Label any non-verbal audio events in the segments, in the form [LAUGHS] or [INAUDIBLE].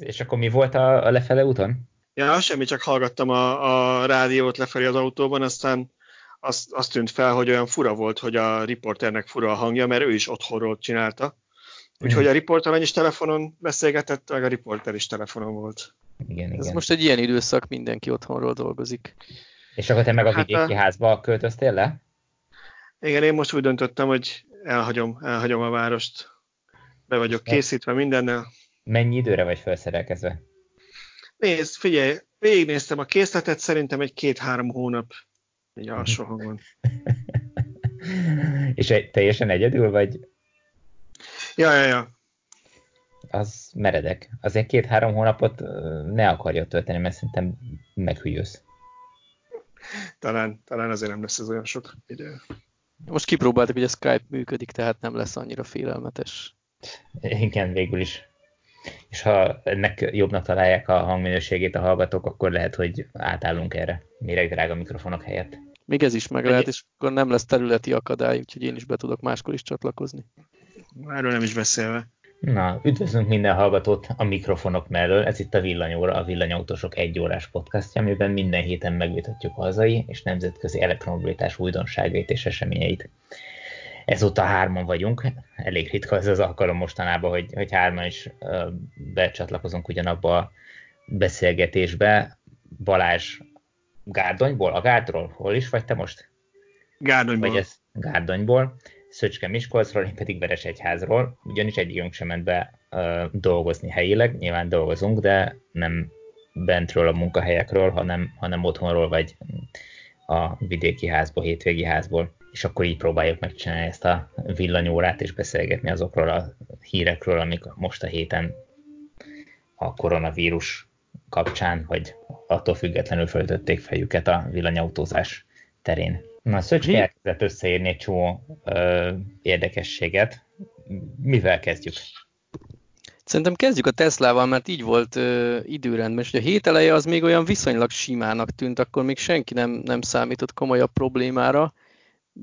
És akkor mi volt a, a lefele úton? Ja, semmi, csak hallgattam a, a rádiót lefelé az autóban, aztán azt, azt tűnt fel, hogy olyan fura volt, hogy a riporternek fura a hangja, mert ő is otthonról csinálta. Úgyhogy mhm. a riporter is telefonon beszélgetett, meg a riporter is telefonon volt. Igen, Ez igen. most egy ilyen időszak, mindenki otthonról dolgozik. És akkor te meg a hát vidéki a... házba költöztél le? Igen, én most úgy döntöttem, hogy elhagyom, elhagyom a várost. Be vagyok készítve mindennel. Mennyi időre vagy felszerelkezve? Nézd, figyelj, végignéztem a készletet, szerintem egy két-három hónap egy alsó hangon. [LAUGHS] És egy, teljesen egyedül, vagy? Ja, ja, ja. Az meredek. Azért két-három hónapot ne akarja tölteni, mert szerintem meghűljössz. Talán, talán azért nem lesz ez olyan sok idő. Most kipróbáltuk, hogy a Skype működik, tehát nem lesz annyira félelmetes. Igen, végül is. És ha ennek jobbnak találják a hangminőségét a hallgatók, akkor lehet, hogy átállunk erre méreg drága mikrofonok helyett. Még ez is meg lehet, és akkor nem lesz területi akadály, úgyhogy én is be tudok máskor is csatlakozni. Erről nem is beszélve. Na, üdvözlünk minden hallgatót a mikrofonok mellől. Ez itt a Villanyóra, a Villanyautósok egy órás podcastja, amiben minden héten megvitatjuk hazai és nemzetközi elektromobilitás újdonságait és eseményeit. Ezóta hárman vagyunk, elég ritka ez az alkalom mostanában, hogy, hogy hárman is becsatlakozunk ugyanabba a beszélgetésbe. Balázs Gárdonyból, a Gárdról, hol is vagy te most? Gárdonyból. Vagy ez Gárdonyból. Szöcske Miskolcról, én pedig Veresegyházról, ugyanis egyikünk sem ment be uh, dolgozni helyileg, nyilván dolgozunk, de nem bentről a munkahelyekről, hanem, hanem otthonról, vagy a vidéki házból, hétvégi házból. És akkor így próbáljuk megcsinálni ezt a villanyórát, és beszélgetni azokról a hírekről, amik most a héten a koronavírus kapcsán, vagy attól függetlenül föltötték fejüket a villanyautózás terén. Na, Szöcske elkezdett összeírni egy csomó ö, érdekességet. Mivel kezdjük? Szerintem kezdjük a Teslával, mert így volt ö, időrendben, és a hét eleje az még olyan viszonylag simának tűnt, akkor még senki nem, nem számított komolyabb problémára,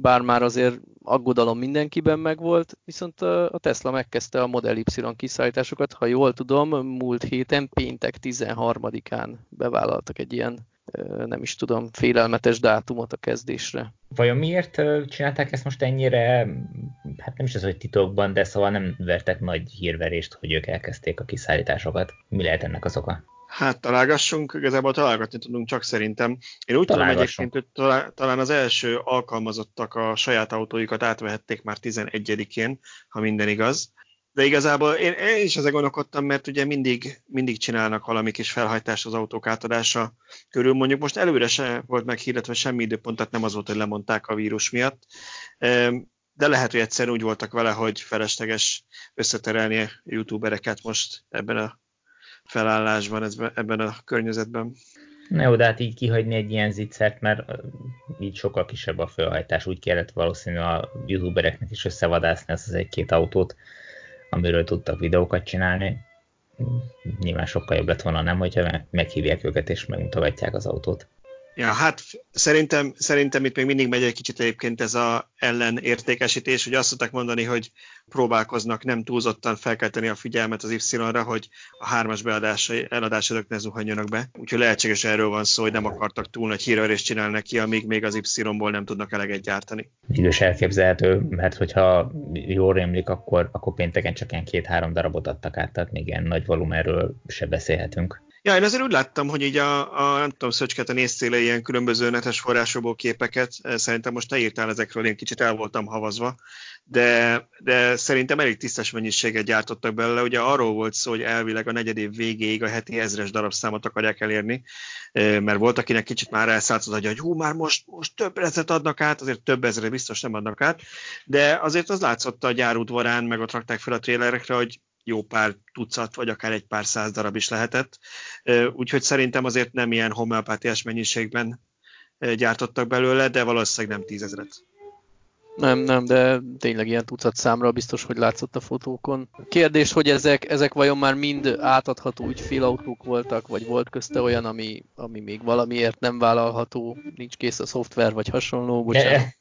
bár már azért aggodalom mindenkiben megvolt, viszont a, Tesla megkezdte a Model Y kiszállításokat, ha jól tudom, múlt héten, péntek 13-án bevállaltak egy ilyen nem is tudom, félelmetes dátumot a kezdésre. Vajon miért csinálták ezt most ennyire, hát nem is az, hogy titokban, de szóval nem vertek nagy hírverést, hogy ők elkezdték a kiszállításokat. Mi lehet ennek az oka? Hát találgassunk, igazából találgatni tudunk csak szerintem. Én úgy tudom egyébként, hogy talán az első alkalmazottak a saját autóikat átvehették már 11-én, ha minden igaz. De igazából én, én is ezzel gondolkodtam, mert ugye mindig, mindig csinálnak valami kis felhajtást az autók átadása körül. Mondjuk most előre se volt meghirdetve semmi időpont, tehát nem az volt, hogy lemondták a vírus miatt. De lehet, hogy egyszer úgy voltak vele, hogy felesleges összeterelni a youtubereket most ebben a felállásban, ebben a környezetben. De hát így kihagyni egy ilyen zicsert, mert így sokkal kisebb a felhajtás, úgy kellett valószínűleg a youtubereknek is összevadászni ezt az egy-két autót, amiről tudtak videókat csinálni. Nyilván sokkal jobb lett volna nem, hogyha meghívják őket és megmutogatják az autót. Ja, hát szerintem, szerintem itt még mindig megy egy kicsit egyébként ez a ellenértékesítés, hogy azt szokták mondani, hogy próbálkoznak nem túlzottan felkelteni a figyelmet az Y-ra, hogy a hármas beadásai, eladások ne zuhanjanak be. Úgyhogy lehetséges erről van szó, hogy nem akartak túl nagy hírverést csinálni neki, amíg még az Y-ból nem tudnak eleget gyártani. Idős elképzelhető, mert hogyha jól rémlik, akkor, akkor pénteken csak ilyen két-három darabot adtak át, tehát még ilyen nagy volumenről se beszélhetünk. Ja, én azért úgy láttam, hogy így a, a nem tudom, Szöcske, a néztél ilyen különböző netes forrásokból képeket, szerintem most te írtál ezekről, én kicsit el voltam havazva, de, de szerintem elég tisztes mennyiséget gyártottak belőle. Ugye arról volt szó, hogy elvileg a negyed év végéig a heti ezres darabszámot akarják elérni, mert volt, akinek kicsit már elszállt az agya, hogy hú, már most, most több ezret adnak át, azért több ezre biztos nem adnak át, de azért az látszott a gyárudvarán, meg ott rakták fel a trélerekre, hogy jó pár tucat, vagy akár egy pár száz darab is lehetett. Úgyhogy szerintem azért nem ilyen homeopátiás mennyiségben gyártottak belőle, de valószínűleg nem tízezret. Nem, nem, de tényleg ilyen tucat számra biztos, hogy látszott a fotókon. Kérdés, hogy ezek, ezek vajon már mind átadható ügyfélautók voltak, vagy volt közte olyan, ami, ami még valamiért nem vállalható, nincs kész a szoftver, vagy hasonló, bocsánat. [LAUGHS]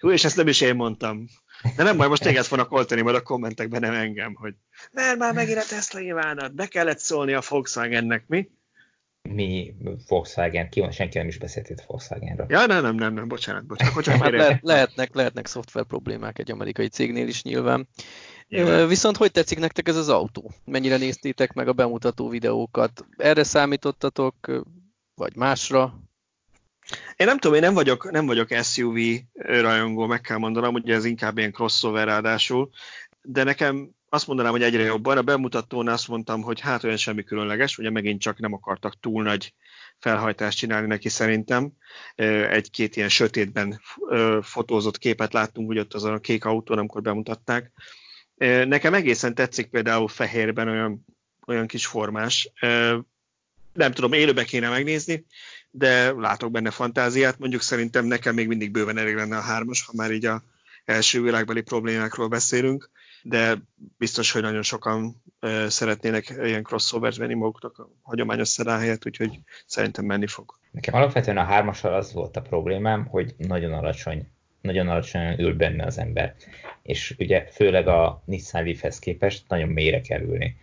Jó, és ezt nem is én mondtam. De nem baj, most téged fognak oltani majd a kommentekben, nem engem, hogy mert már megint a Tesla nyilvánat, be kellett szólni a Volkswagennek, mi? Mi Volkswagen, ki van, senki nem is beszélt itt Volkswagenről. Ja, nem, nem, nem, nem bocsánat, bocsánat. bocsánat hát le, lehetnek, lehetnek szoftver problémák egy amerikai cégnél is nyilván. Nyilván. Viszont hogy tetszik nektek ez az autó? Mennyire néztétek meg a bemutató videókat? Erre számítottatok, vagy másra? Én nem tudom, én nem vagyok, nem vagyok SUV rajongó, meg kell mondanom, ugye ez inkább ilyen crossover ráadásul, de nekem azt mondanám, hogy egyre jobban. A bemutatón azt mondtam, hogy hát olyan semmi különleges, ugye megint csak nem akartak túl nagy felhajtást csinálni neki szerintem. Egy-két ilyen sötétben fotózott képet láttunk, ugye ott azon a kék autón, amikor bemutatták. Nekem egészen tetszik például fehérben olyan, olyan kis formás. Nem tudom, élőbe kéne megnézni, de látok benne fantáziát. Mondjuk szerintem nekem még mindig bőven elég lenne a hármas, ha már így a első világbeli problémákról beszélünk, de biztos, hogy nagyon sokan szeretnének ilyen crossovert venni maguknak a hagyományos szedán helyett, úgyhogy szerintem menni fog. Nekem alapvetően a hármassal az volt a problémám, hogy nagyon alacsony, nagyon alacsony ül benne az ember. És ugye főleg a Nissan Leaf-hez képest nagyon mélyre kell ülni.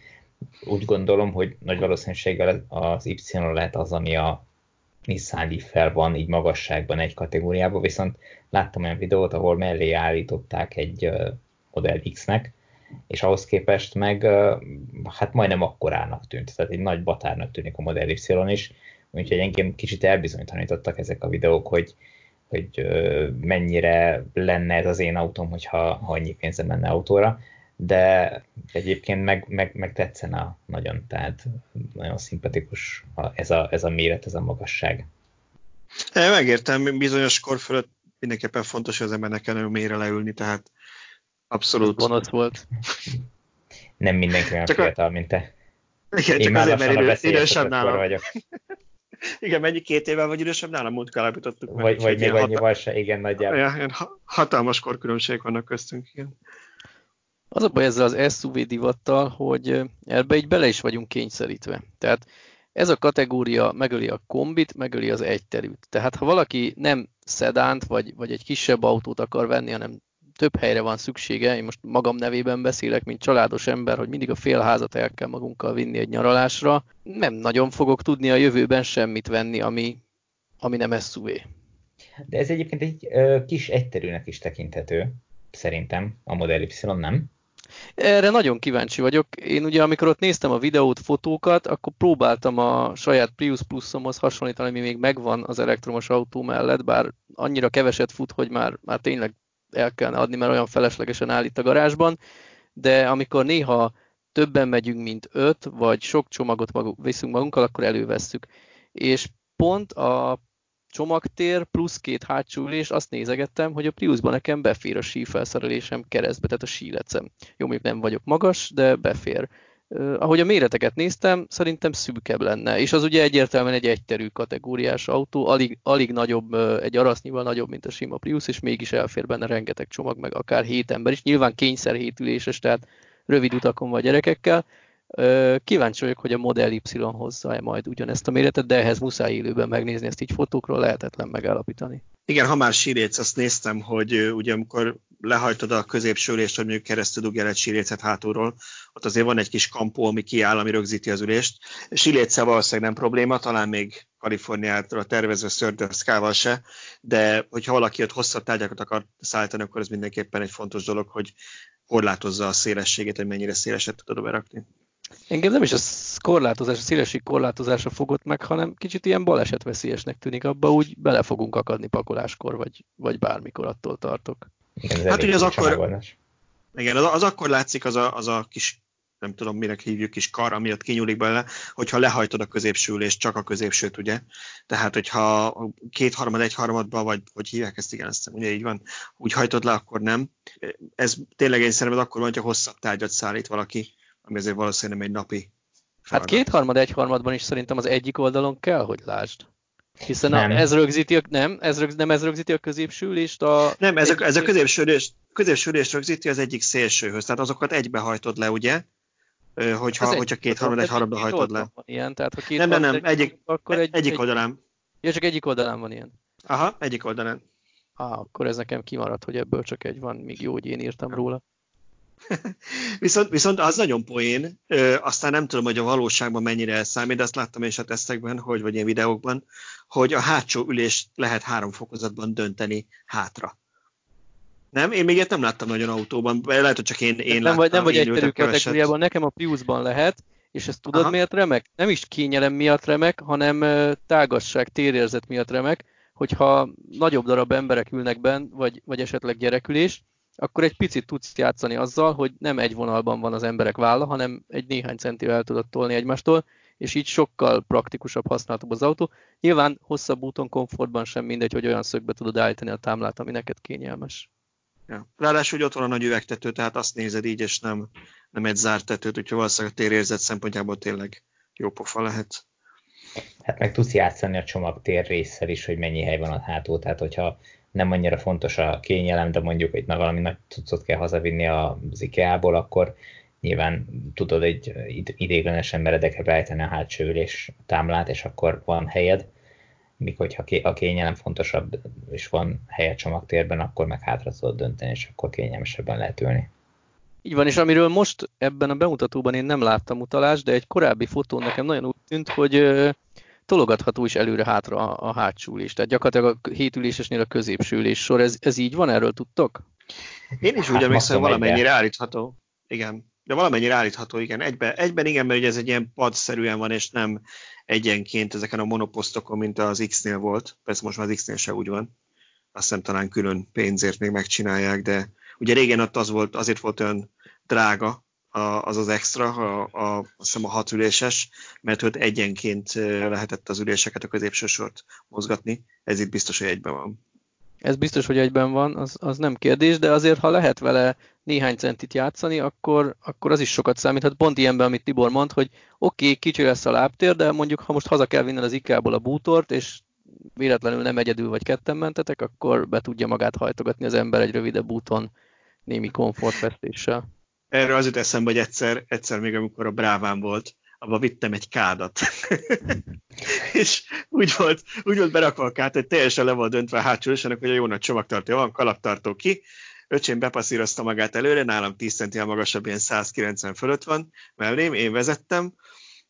Úgy gondolom, hogy nagy valószínűséggel az Y lehet az, ami a Nissan leaf van így magasságban egy kategóriában, viszont láttam olyan videót, ahol mellé állították egy Model X-nek, és ahhoz képest meg hát majdnem akkorának tűnt, tehát egy nagy batárnak tűnik a Model Y is, úgyhogy engem kicsit elbizonytalanítottak ezek a videók, hogy, hogy mennyire lenne ez az én autóm, hogyha ha annyi pénzem menne autóra, de egyébként meg, meg, meg tetszene nagyon, tehát nagyon szimpatikus ez a, ez a méret, ez a magasság. É, megértem, bizonyos kor fölött mindenképpen fontos, hogy az embernek kell nagyon mélyre leülni, tehát abszolút. Gonosz volt. [LAUGHS] Nem mindenki olyan fiatal, mint te. Igen, Én csak azért, mert idő, idősebb nálam. Vagyok. [LAUGHS] Igen, mennyi két évvel vagy idősebb nálam, múlt állapítottuk meg. Vagy, vagy még annyival se, igen, nagyjából. Ja, hatalmas korkülönbségek vannak köztünk, igen. Az a baj ezzel az SUV divattal, hogy ebbe így bele is vagyunk kényszerítve. Tehát ez a kategória megöli a kombit, megöli az egyterűt. Tehát ha valaki nem szedánt, vagy, vagy egy kisebb autót akar venni, hanem több helyre van szüksége, én most magam nevében beszélek, mint családos ember, hogy mindig a félházat el kell magunkkal vinni egy nyaralásra, nem nagyon fogok tudni a jövőben semmit venni, ami, ami nem SUV. De ez egyébként egy ö, kis egyterűnek is tekinthető, szerintem, a Model Y, nem? Erre nagyon kíváncsi vagyok. Én ugye, amikor ott néztem a videót, fotókat, akkor próbáltam a saját Prius Plusomhoz hasonlítani, ami még megvan az elektromos autó mellett, bár annyira keveset fut, hogy már, már tényleg el kellene adni, mert olyan feleslegesen áll itt a garázsban, de amikor néha többen megyünk, mint öt, vagy sok csomagot maguk, viszünk magunkkal, akkor elővesszük. És pont a csomagtér plusz két hátsó ülés, azt nézegettem, hogy a Priusban nekem befér a sífelszerelésem keresztbe, tehát a sílecem. Jó, mondjuk nem vagyok magas, de befér. Ahogy a méreteket néztem, szerintem szűkebb lenne, és az ugye egyértelműen egy egyterű kategóriás autó, alig, alig nagyobb, egy arasznival nagyobb, mint a sima Prius, és mégis elfér benne rengeteg csomag, meg akár hét ember is. Nyilván kényszer hétüléses, tehát rövid utakon vagy gyerekekkel, Kíváncsi vagyok, hogy a Model Y hozza-e majd ugyanezt a méretet, de ehhez muszáj élőben megnézni, ezt így fotókról lehetetlen megállapítani. Igen, ha már síréc, azt néztem, hogy ugye amikor lehajtod a középső ülést, hogy mondjuk keresztül dugjál egy sírécet hátulról, ott azért van egy kis kampó, ami kiáll, ami rögzíti az ülést. Síréccel valószínűleg nem probléma, talán még Kaliforniától tervezve szördöszkával se, de hogyha valaki ott hosszabb tárgyakat akar szállítani, akkor ez mindenképpen egy fontos dolog, hogy korlátozza a szélességét, hogy mennyire széleset tudod berakni. Engem nem is a korlátozás, a szélesség korlátozása fogott meg, hanem kicsit ilyen balesetveszélyesnek tűnik, abba úgy bele fogunk akadni pakoláskor, vagy, vagy bármikor attól tartok. Igen, hát ugye az akkor, igen, az, az akkor látszik az a, az a kis nem tudom, mire hívjuk kis kar, amiatt kinyúlik bele, hogyha lehajtod a középső ülést, csak a középsőt, ugye? Tehát, hogyha kétharmad, egyharmadba, vagy hogy hívják ezt, igen, ezt ugye így van, úgy hajtod le, akkor nem. Ez tényleg én szerintem akkor van, hogyha hosszabb tárgyat szállít valaki, ami azért valószínűleg egy napi feladat. Hát kétharmad, egyharmadban is szerintem az egyik oldalon kell, hogy lásd. Hiszen nem. A, ez rögzíti a, nem, ez rögz, nem ez rögzíti a középső ülést? A, nem, ez a, ez a középső ülést rögzíti az egyik szélsőhöz, tehát azokat egybehajtod le, ugye? Hogyha, egy, hogyha két harmad, egy harmadba hajtod le. Van ilyen, tehát ha két nem, nem, nem, egyik, akkor egy, egyik oldalán. Ja, csak egyik oldalán van ilyen. Aha, egyik oldalán. Á, akkor ez nekem kimaradt, hogy ebből csak egy van, még jó, hogy én írtam róla. [LAUGHS] viszont, viszont az nagyon poén, ö, aztán nem tudom, hogy a valóságban mennyire számít, de azt láttam is a tesztekben, hogy, vagy ilyen videókban, hogy a hátsó ülés lehet három fokozatban dönteni hátra. Nem? Én még ilyet nem láttam nagyon autóban, lehet, hogy csak én, én nem láttam. Vagy, nem vagy én egyszerű kategóriában, nekem a Priusban lehet, és ezt tudod Aha. miért remek? Nem is kényelem miatt remek, hanem tágasság, térérzet miatt remek, hogyha nagyobb darab emberek ülnek benn, vagy, vagy esetleg gyerekülés, akkor egy picit tudsz játszani azzal, hogy nem egy vonalban van az emberek válla, hanem egy néhány centivel el tudod tolni egymástól, és így sokkal praktikusabb, használhatóbb az autó. Nyilván hosszabb úton, komfortban sem mindegy, hogy olyan szögbe tudod állítani a támlát, ami neked kényelmes. Ja. Ráadásul, hogy ott van a nagy üvegtető, tehát azt nézed így, és nem, nem egy zárt tetőt, úgyhogy valószínűleg a térérzet szempontjából tényleg jó pofa lehet. Hát meg tudsz játszani a csomagtér résszel is, hogy mennyi hely van a hátul, tehát hogyha nem annyira fontos a kényelem, de mondjuk egy na, valami nagy cuccot kell hazavinni az IKEA-ból, akkor nyilván tudod egy idéglenesen meredekre beállítani a hátsó ülés támlát, és akkor van helyed, míg hogyha a kényelem fontosabb, és van helye csomagtérben, akkor meg hátra tudod dönteni, és akkor kényelmesebben lehet ülni. Így van, és amiről most ebben a bemutatóban én nem láttam utalást, de egy korábbi fotón nekem nagyon úgy tűnt, hogy tologatható is előre-hátra a, a hátsó ülés. Tehát gyakorlatilag a hétülésesnél a középső ülés sor. Ez, ez így van? Erről tudtok? Én is úgy Hát emlékszem, maximum valamennyire állítható. Igen. De valamennyire állítható, igen. Egyben, egyben igen, mert ugye ez egy ilyen padszerűen van, és nem egyenként ezeken a monoposztokon, mint az X-nél volt. Persze most már az X-nél se úgy van. Azt hiszem talán külön pénzért még megcsinálják, de ugye régen ott az volt, azért volt olyan drága az az extra, a, a, azt hiszem a hat üléses, mert ott egyenként lehetett az üléseket, a középső sort mozgatni. Ez itt biztos, hogy egyben van. Ez biztos, hogy egyben van, az, az nem kérdés, de azért, ha lehet vele néhány centit játszani, akkor, akkor az is sokat számíthat. Pont ilyenben, amit Tibor mond, hogy oké, okay, kicsi lesz a lábtér, de mondjuk, ha most haza kell vinned az IKEA-ból a bútort, és véletlenül nem egyedül vagy ketten mentetek, akkor be tudja magát hajtogatni az ember egy rövidebb úton némi komfortvesztéssel. Erről az jut eszembe, hogy egyszer, egyszer még amikor a Bráván volt, abba vittem egy kádat. [LAUGHS] és úgy volt, úgy volt berakva a kád, hogy teljesen le volt döntve a hátsó hogy a jó nagy csomagtartó van, kalaptartó ki, öcsém bepasszírozta magát előre, nálam 10 centivel magasabb, ilyen 190 fölött van mellém, én vezettem,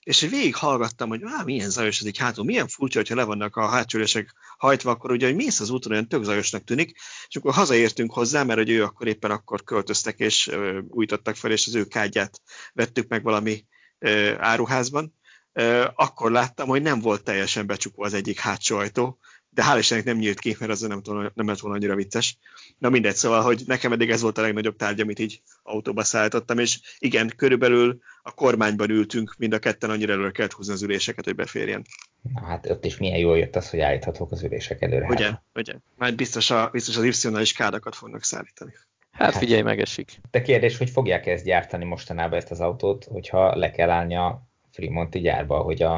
és végig hallgattam, hogy á, milyen zajos ez így hátul, milyen furcsa, hogyha le vannak a hátsülések hajtva, akkor ugye, hogy mész az úton, olyan tök zajosnak tűnik, és akkor hazaértünk hozzá, mert hogy ő akkor éppen akkor költöztek, és ö, újítottak fel, és az ő kádját vettük meg valami ö, áruházban, ö, akkor láttam, hogy nem volt teljesen becsukva az egyik hátsó ajtó, de hál' Istennek nem nyílt ki, mert az nem, tudom, nem lett volna annyira vicces. Na mindegy, szóval, hogy nekem eddig ez volt a legnagyobb tárgy, amit így autóba szállítottam, és igen, körülbelül a kormányban ültünk, mind a ketten annyira előre kellett húzni az üléseket, hogy beférjen. Na, hát ott is milyen jól jött az, hogy állíthatók az ülések előre. Ugye, hát. ugye. Majd biztos, a, biztos az y is kádakat fognak szállítani. Hát figyelj, megesik. De kérdés, hogy fogják ezt gyártani mostanában ezt az autót, hogyha le kell állni a Fremonti gyárba, hogy a,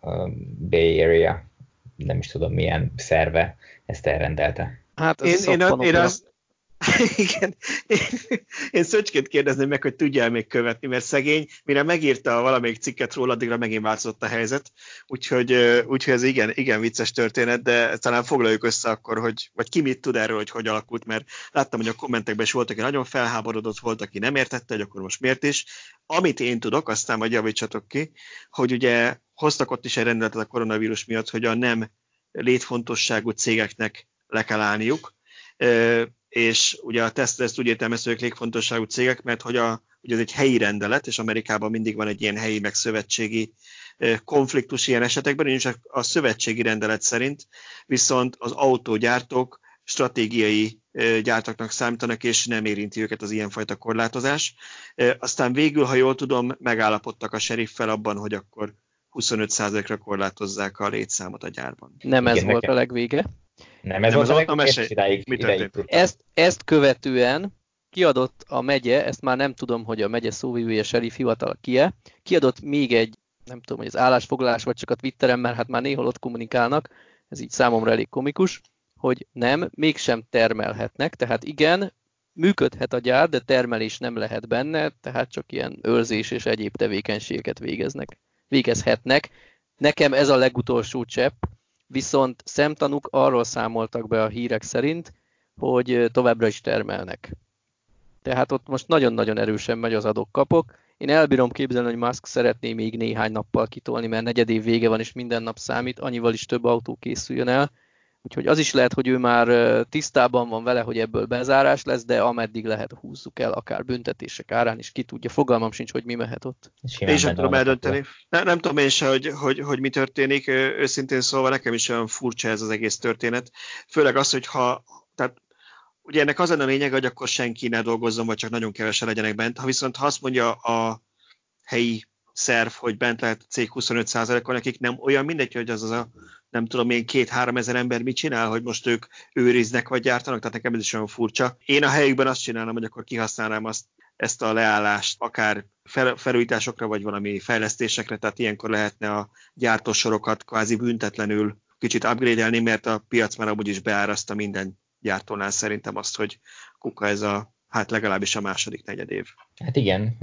a Bay Area nem is tudom milyen szerve ezt elrendelte. Hát én, én, én, az, [LAUGHS] igen, én, én Szöcskét kérdezném meg, hogy tudja még követni, mert szegény, mire megírta valamelyik cikket róla, addigra megint változott a helyzet, úgyhogy, úgyhogy ez igen, igen vicces történet, de talán foglaljuk össze akkor, hogy, vagy ki mit tud erről, hogy hogy alakult, mert láttam, hogy a kommentekben is volt, aki nagyon felháborodott, volt, aki nem értette, hogy akkor most miért is. Amit én tudok, aztán majd javítsatok ki, hogy ugye hoztak ott is egy rendeletet a koronavírus miatt, hogy a nem létfontosságú cégeknek le kell állniuk, és ugye a teszt ezt úgy értelmező, hogy létfontosságú cégek, mert hogy a, ugye ez egy helyi rendelet, és Amerikában mindig van egy ilyen helyi meg szövetségi konfliktus ilyen esetekben, és a szövetségi rendelet szerint viszont az autógyártók stratégiai gyártaknak számítanak, és nem érinti őket az ilyenfajta korlátozás. Aztán végül, ha jól tudom, megállapodtak a seriffel abban, hogy akkor 25%-ra korlátozzák a létszámot a gyárban. Nem ez Igen, volt nekem. a legvége. Nem ez nem volt a legvége, idáig, idáig ezt, ezt követően kiadott a megye, ezt már nem tudom, hogy a megye szóvivője sheriff hivatal kie, kiadott még egy, nem tudom, hogy az állásfoglalás, vagy csak a Twitteren, mert hát már néhol ott kommunikálnak, ez így számomra elég komikus, hogy nem, mégsem termelhetnek, tehát igen, működhet a gyár, de termelés nem lehet benne, tehát csak ilyen őrzés és egyéb tevékenységeket végeznek végezhetnek. Nekem ez a legutolsó csepp, viszont szemtanúk arról számoltak be a hírek szerint, hogy továbbra is termelnek. Tehát ott most nagyon-nagyon erősen megy az adok-kapok. Én elbírom képzelni, hogy Musk szeretné még néhány nappal kitolni, mert negyed év vége van, és minden nap számít, annyival is több autó készüljön el. Úgyhogy az is lehet, hogy ő már tisztában van vele, hogy ebből bezárás lesz, de ameddig lehet húzzuk el, akár büntetések árán is, ki tudja. Fogalmam sincs, hogy mi mehet ott. Én sem tudom eldönteni. Nem, nem tudom én se, hogy, hogy, hogy mi történik. Őszintén szólva nekem is olyan furcsa ez az egész történet. Főleg az, hogy ha, tehát ugye ennek az a lényeg, hogy akkor senki ne dolgozzon, vagy csak nagyon kevesen legyenek bent. Ha viszont ha azt mondja a helyi szerv, hogy bent lehet a cég 25%-on, nekik nem olyan mindegy, hogy az az a nem tudom én, két-három ezer ember mit csinál, hogy most ők őriznek vagy gyártanak, tehát nekem ez is olyan furcsa. Én a helyükben azt csinálom, hogy akkor kihasználnám azt, ezt a leállást akár fel, felújításokra, vagy valami fejlesztésekre, tehát ilyenkor lehetne a gyártósorokat kvázi büntetlenül kicsit upgrade mert a piac már amúgy is beáraszta minden gyártónál szerintem azt, hogy kuka ez a hát legalábbis a második negyed év. Hát igen,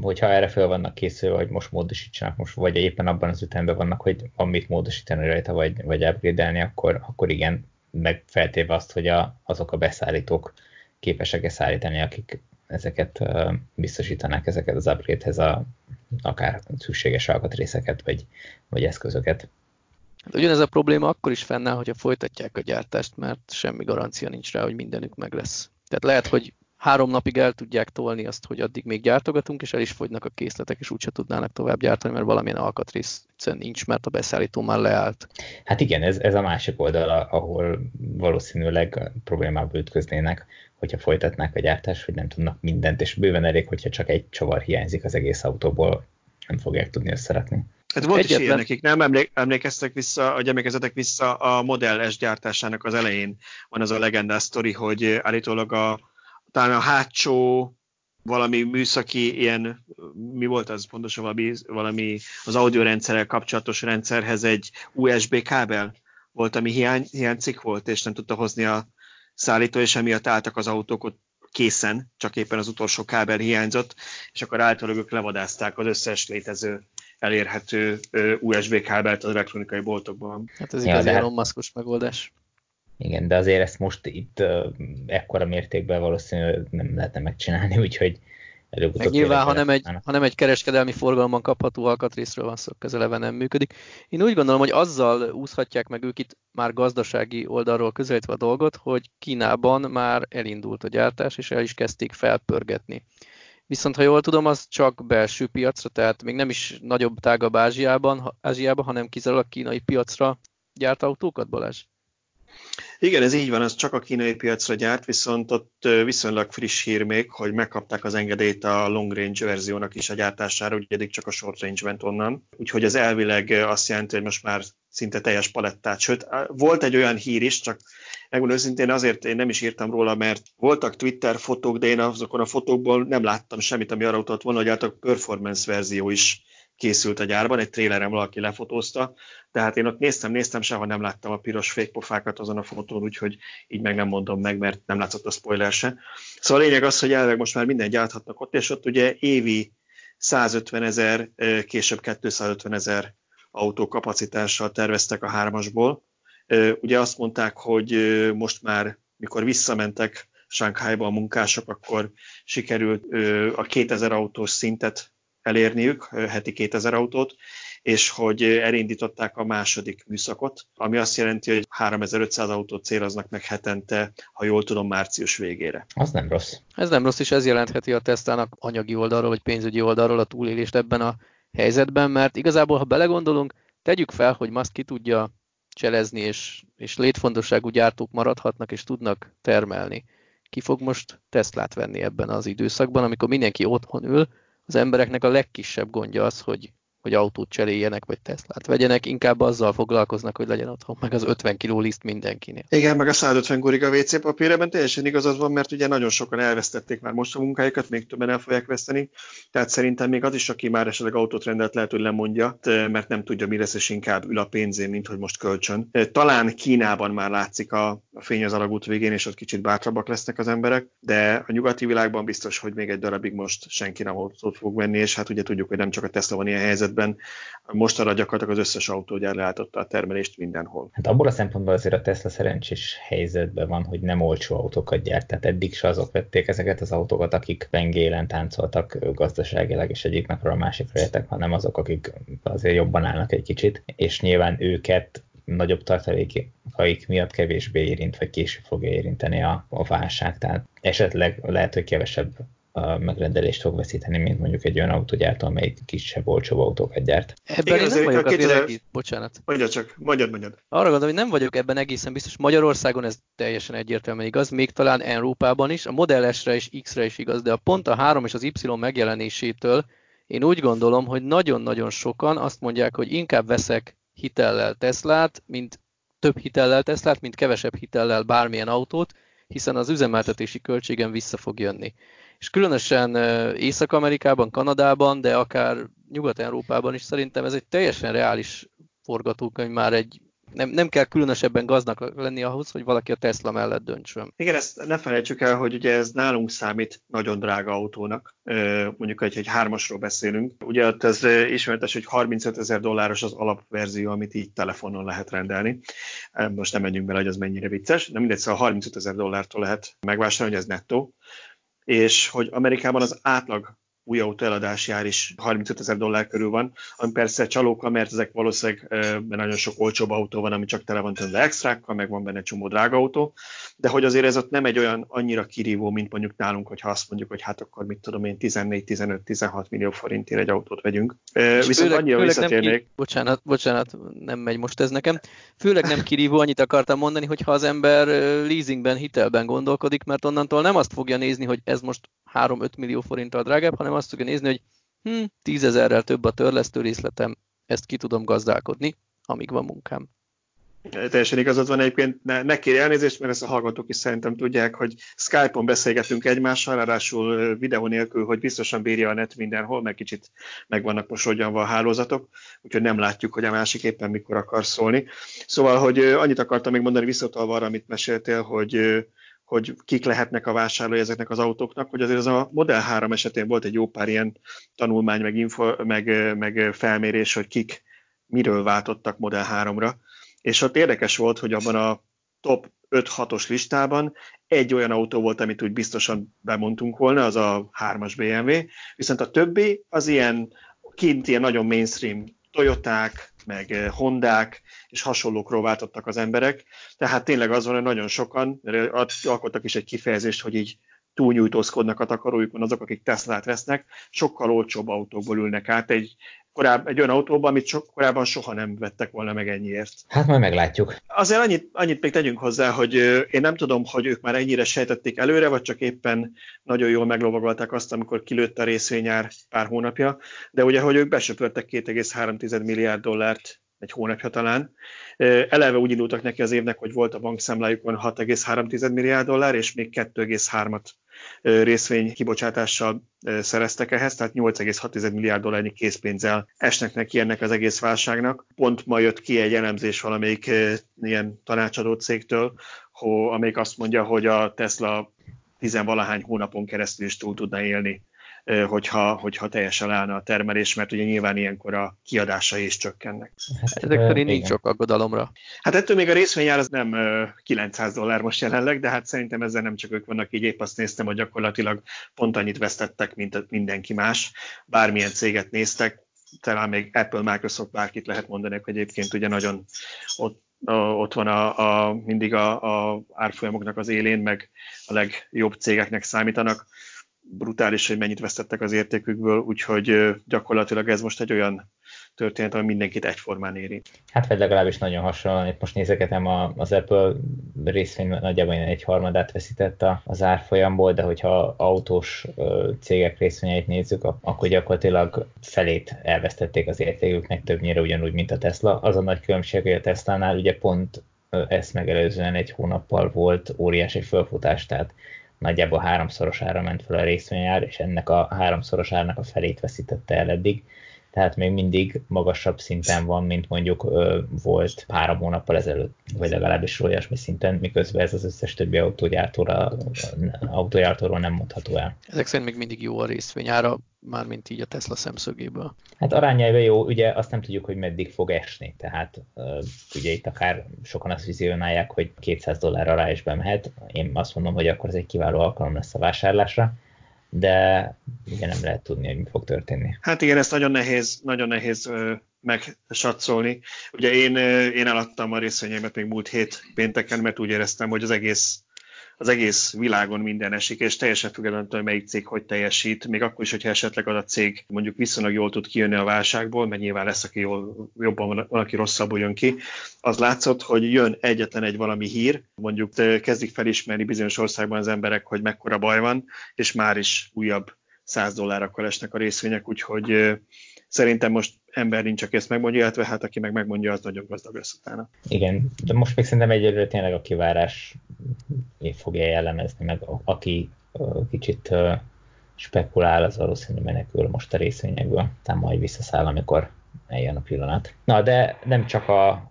hogyha erre fel vannak készülve, hogy most módosítsanak, most, vagy éppen abban az ütemben vannak, hogy van mit módosítani rajta, vagy, vagy upgrade akkor, akkor igen, meg feltéve azt, hogy a, azok a beszállítók képesek-e szállítani, akik ezeket biztosítanák, ezeket az upgrade-hez a, akár szükséges alkatrészeket, vagy, vagy eszközöket. Hát ugyanez a probléma akkor is fennáll, hogyha folytatják a gyártást, mert semmi garancia nincs rá, hogy mindenük meg lesz. Tehát lehet, hogy három napig el tudják tolni azt, hogy addig még gyártogatunk, és el is fogynak a készletek, és úgyse tudnának tovább gyártani, mert valamilyen alkatrész nincs, mert a beszállító már leállt. Hát igen, ez, ez a másik oldal, ahol valószínűleg problémába ütköznének, hogyha folytatnák a gyártást, hogy nem tudnak mindent, és bőven elég, hogyha csak egy csavar hiányzik az egész autóból, nem fogják tudni összerakni. Hát volt Egyetlen... is ilyen nekik, nem? Emlék, emlékeztek vissza, hogy emlékezetek vissza a Model S gyártásának az elején van az a legendás sztori, hogy állítólag a, talán a hátsó valami műszaki ilyen, mi volt az pontosan valami, valami az audiorendszerrel kapcsolatos rendszerhez egy USB kábel volt, ami hiány, hiánycik volt, és nem tudta hozni a szállító, és emiatt álltak az autók ott készen, csak éppen az utolsó kábel hiányzott, és akkor általában ők levadázták az összes létező elérhető USB kábelt az elektronikai boltokban. Hát ez igaz, ja, Elon Muskos megoldás. Igen, de azért ezt most itt ekkora mértékben valószínűleg nem lehetne megcsinálni, [LAUGHS] úgyhogy előbb nyilván, ha nem, egy, ha nem egy kereskedelmi forgalomban kapható alkatrészről van szó, ez eleve nem működik. Én úgy gondolom, hogy azzal úszhatják meg ők itt már gazdasági oldalról közelítve a dolgot, hogy Kínában már elindult a gyártás, és el is kezdték felpörgetni. Viszont ha jól tudom, az csak belső piacra, tehát még nem is nagyobb, tágabb Ázsiában, Ázsiában hanem kizárólag kínai piacra gyárt autókat, Balázs? Igen, ez így van, ez csak a kínai piacra gyárt, viszont ott viszonylag friss hír még, hogy megkapták az engedélyt a long range verziónak is a gyártására, ugye eddig csak a short range ment onnan. Úgyhogy ez elvileg azt jelenti, hogy most már szinte teljes palettát. Sőt, volt egy olyan hír is, csak megmondom őszintén azért én nem is írtam róla, mert voltak Twitter fotók, de én azokon a fotókból nem láttam semmit, ami arra utalt volna, hogy hát a performance verzió is készült a gyárban, egy tréleren valaki lefotózta, tehát én ott néztem, néztem, sehol nem láttam a piros fékpofákat azon a fotón, úgyhogy így meg nem mondom meg, mert nem látszott a spoiler se. Szóval a lényeg az, hogy elveg most már minden gyárthatnak ott, és ott ugye évi 150 ezer, később 250 ezer autó kapacitással terveztek a hármasból. Ugye azt mondták, hogy most már, mikor visszamentek Sánkhájba a munkások, akkor sikerült a 2000 autós szintet elérniük, heti 2000 autót, és hogy elindították a második műszakot, ami azt jelenti, hogy 3500 autót céloznak meg hetente, ha jól tudom, március végére. Az nem rossz. Ez nem rossz, és ez jelentheti a Teslának anyagi oldalról, vagy pénzügyi oldalról a túlélést ebben a helyzetben, mert igazából, ha belegondolunk, tegyük fel, hogy Musk ki tudja cselezni, és, és létfontosságú gyártók maradhatnak, és tudnak termelni. Ki fog most Teslát venni ebben az időszakban, amikor mindenki otthon ül, az embereknek a legkisebb gondja az, hogy hogy autót cseréljenek, vagy Teslát vegyenek, inkább azzal foglalkoznak, hogy legyen otthon meg az 50 kiló liszt mindenkinél. Igen, meg a 150 gurig a WC papíreben teljesen igazad van, mert ugye nagyon sokan elvesztették már most a munkájukat, még többen el fogják veszteni, tehát szerintem még az is, aki már esetleg autót rendelt, lehet, hogy lemondja, mert nem tudja, mi lesz, és inkább ül a pénzén, mint hogy most kölcsön. Talán Kínában már látszik a, a fény az alagút végén, és ott kicsit bátrabbak lesznek az emberek, de a nyugati világban biztos, hogy még egy darabig most senki nem autót fog venni, és hát ugye tudjuk, hogy nem csak a Tesla van ilyen helyzet, helyzetben mostanra gyakorlatilag az összes autógyár leálltotta a termelést mindenhol. Hát abból a szempontból azért a Tesla szerencsés helyzetben van, hogy nem olcsó autókat gyárt, tehát eddig se azok vették ezeket az autókat, akik pengélen táncoltak gazdaságilag, és egyik napról a másikra értek, hanem azok, akik azért jobban állnak egy kicsit, és nyilván őket nagyobb tartalékaik miatt kevésbé érint, vagy később fogja érinteni a, a válság. Tehát esetleg lehet, hogy kevesebb a megrendelést fog veszíteni, mint mondjuk egy olyan autógyártó, amelyik kisebb, olcsóbb autókat gyárt. Ebben Igen, én nem vagyok azért egész... Bocsánat. Mondja csak, mondjad, mondjad. Arra gondolom, hogy nem vagyok ebben egészen biztos. Magyarországon ez teljesen egyértelműen igaz, még talán Európában is, a Model S-re és X-re is igaz, de a pont a 3 és az Y megjelenésétől én úgy gondolom, hogy nagyon-nagyon sokan azt mondják, hogy inkább veszek hitellel Teslát, mint több hitellel Teslát, mint kevesebb hitellel bármilyen autót, hiszen az üzemeltetési költségen vissza fog jönni. És különösen Észak-Amerikában, Kanadában, de akár Nyugat-Európában is szerintem ez egy teljesen reális forgatókönyv már egy nem, nem kell különösebben gaznak lenni ahhoz, hogy valaki a Tesla mellett döntsön. Igen, ezt ne felejtsük el, hogy ugye ez nálunk számít nagyon drága autónak. Mondjuk, hogy egy hármasról beszélünk. Ugye ez ismeretes, hogy 35 ezer dolláros az alapverzió, amit így telefonon lehet rendelni. Most nem menjünk bele, hogy az mennyire vicces, de mindegy, szóval 35 ezer dollártól lehet megvásárolni, hogy ez nettó. És hogy Amerikában az átlag új autó eladási ár is 35 ezer dollár körül van, ami persze csalóka, mert ezek valószínűleg mert nagyon sok olcsóbb autó van, ami csak tele van tömve extrákkal, meg van benne csomó drága autó, de hogy azért ez ott nem egy olyan annyira kirívó, mint mondjuk nálunk, hogyha azt mondjuk, hogy hát akkor mit tudom én, 14-15-16 millió forintért egy autót vegyünk. És Viszont főleg, annyira főleg visszatérnék. Nem, bocsánat, bocsánat, nem megy most ez nekem. Főleg nem kirívó, annyit akartam mondani, hogy ha az ember leasingben, hitelben gondolkodik, mert onnantól nem azt fogja nézni, hogy ez most 3-5 millió forinttal drágább, hanem azt fogja nézni, hogy hm, 10 ezerrel több a törlesztő részletem, ezt ki tudom gazdálkodni, amíg van munkám. Teljesen igazad van egyébként, ne, ne kérj elnézést, mert ezt a hallgatók is szerintem tudják, hogy Skype-on beszélgetünk egymással, ráadásul videó nélkül, hogy biztosan bírja a net mindenhol, meg kicsit meg vannak posodjanva a hálózatok, úgyhogy nem látjuk, hogy a másik éppen mikor akar szólni. Szóval, hogy annyit akartam még mondani visszatalva arra, amit meséltél, hogy hogy kik lehetnek a vásárlói ezeknek az autóknak, hogy azért az a Model 3 esetén volt egy jó pár ilyen tanulmány, meg, info, meg, meg felmérés, hogy kik miről váltottak Model 3-ra, és ott érdekes volt, hogy abban a top 5-6-os listában egy olyan autó volt, amit úgy biztosan bemondtunk volna, az a 3-as BMW, viszont a többi az ilyen kint ilyen nagyon mainstream Toyoták, meg eh, Hondák és hasonlókról váltottak az emberek. Tehát tényleg az van, hogy nagyon sokan, alkottak is egy kifejezést, hogy így túlnyújtózkodnak a takarójukon azok, akik Teslát vesznek, sokkal olcsóbb autókból ülnek át egy, korább, egy olyan autóba, amit so, korábban soha nem vettek volna meg ennyiért. Hát majd meglátjuk. Azért annyit, annyit még tegyünk hozzá, hogy én nem tudom, hogy ők már ennyire sejtették előre, vagy csak éppen nagyon jól meglovagolták azt, amikor kilőtt a részvényár pár hónapja, de ugye, hogy ők besöpörtek 2,3 milliárd dollárt egy hónapja talán. Eleve úgy indultak neki az évnek, hogy volt a bankszámlájukon 6,3 milliárd dollár, és még 2,3-at részvény kibocsátással szereztek ehhez, tehát 8,6 milliárd dollárnyi készpénzzel esnek neki ennek az egész válságnak. Pont ma jött ki egy elemzés valamelyik ilyen tanácsadó cégtől, amelyik azt mondja, hogy a Tesla tizenvalahány hónapon keresztül is túl tudna élni hogyha, hogyha teljesen állna a termelés, mert ugye nyilván ilyenkor a kiadásai is csökkennek. Hát, Ezek szerint nincs sok aggodalomra. Hát ettől még a részvényár az nem 900 dollár most jelenleg, de hát szerintem ezzel nem csak ők vannak így, épp azt néztem, hogy gyakorlatilag pont annyit vesztettek, mint mindenki más. Bármilyen céget néztek, talán még Apple, Microsoft, bárkit lehet mondani, hogy egyébként ugye nagyon ott ott van a, a, mindig a, a árfolyamoknak az élén, meg a legjobb cégeknek számítanak brutális, hogy mennyit vesztettek az értékükből, úgyhogy gyakorlatilag ez most egy olyan történet, ami mindenkit egyformán éri. Hát vagy legalábbis nagyon hasonlóan, itt most nézegetem az Apple részvény nagyjából egy harmadát veszített az árfolyamból, de hogyha autós cégek részvényeit nézzük, akkor gyakorlatilag felét elvesztették az értéküknek többnyire ugyanúgy, mint a Tesla. Az a nagy különbség, hogy a Tesla-nál ugye pont ezt megelőzően egy hónappal volt óriási fölfutás, tehát nagyjából háromszorosára ment fel a részvényár, és ennek a háromszorosának a felét veszítette el eddig. Tehát még mindig magasabb szinten van, mint mondjuk ö, volt pár hónappal ezelőtt, vagy legalábbis olyasmi szinten, miközben ez az összes többi autógyártóra, autógyártóról nem mondható el. Ezek szerint még mindig jó a részvényára, mármint így a Tesla szemszögéből. Hát arányaiban jó, ugye azt nem tudjuk, hogy meddig fog esni, tehát ugye itt akár sokan azt vizionálják, hogy 200 dollárra rá is bemehet, én azt mondom, hogy akkor ez egy kiváló alkalom lesz a vásárlásra, de ugye nem lehet tudni, hogy mi fog történni. Hát igen, ezt nagyon nehéz, nagyon nehéz megsatszolni. Ugye én, én eladtam a részvényeimet még múlt hét pénteken, mert úgy éreztem, hogy az egész az egész világon minden esik, és teljesen függetlenül, hogy melyik cég hogy teljesít, még akkor is, hogyha esetleg az a cég mondjuk viszonylag jól tud kijönni a válságból, mert nyilván lesz, aki jól, jobban van, van, aki rosszabbul jön ki, az látszott, hogy jön egyetlen egy valami hír, mondjuk kezdik felismerni bizonyos országban az emberek, hogy mekkora baj van, és már is újabb 100 dollárakkal esnek a részvények, úgyhogy Szerintem most ember nincs, aki ezt megmondja, illetve hát aki meg megmondja, az nagyon gazdag lesz utána. Igen, de most még szerintem egyelőre tényleg a kivárás fogja jellemezni, meg aki kicsit spekulál, az valószínűleg menekül most a részvényekből, tehát majd visszaszáll, amikor eljön a pillanat. Na, de nem csak a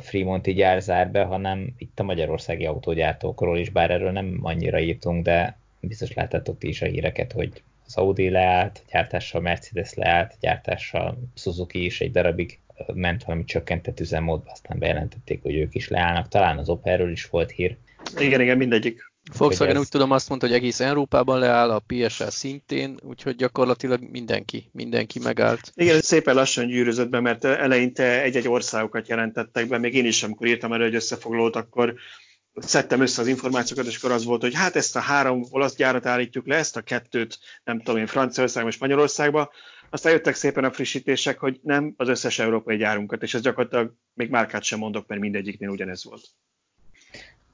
Fremonti gyár zár be, hanem itt a magyarországi autógyártókról is, bár erről nem annyira írtunk, de biztos láttátok ti is a híreket, hogy az Audi leállt, gyártással Mercedes leállt, gyártással Suzuki is egy darabig ment valami csökkentett üzemmódba, aztán bejelentették, hogy ők is leállnak. Talán az Opelről is volt hír. Igen, igen, mindegyik. Volkswagen ez... úgy tudom azt mondta, hogy egész Európában leáll, a PSA szintén, úgyhogy gyakorlatilag mindenki, mindenki megállt. Igen, szépen lassan gyűrözött be, mert eleinte egy-egy országokat jelentettek be, még én is, amikor írtam erre egy összefoglalót, akkor szedtem össze az információkat, és akkor az volt, hogy hát ezt a három olasz gyárat állítjuk le, ezt a kettőt, nem tudom én, Franciaországban és Spanyolországba, aztán jöttek szépen a frissítések, hogy nem az összes európai gyárunkat, és ez gyakorlatilag még márkát sem mondok, mert mindegyiknél ugyanez volt.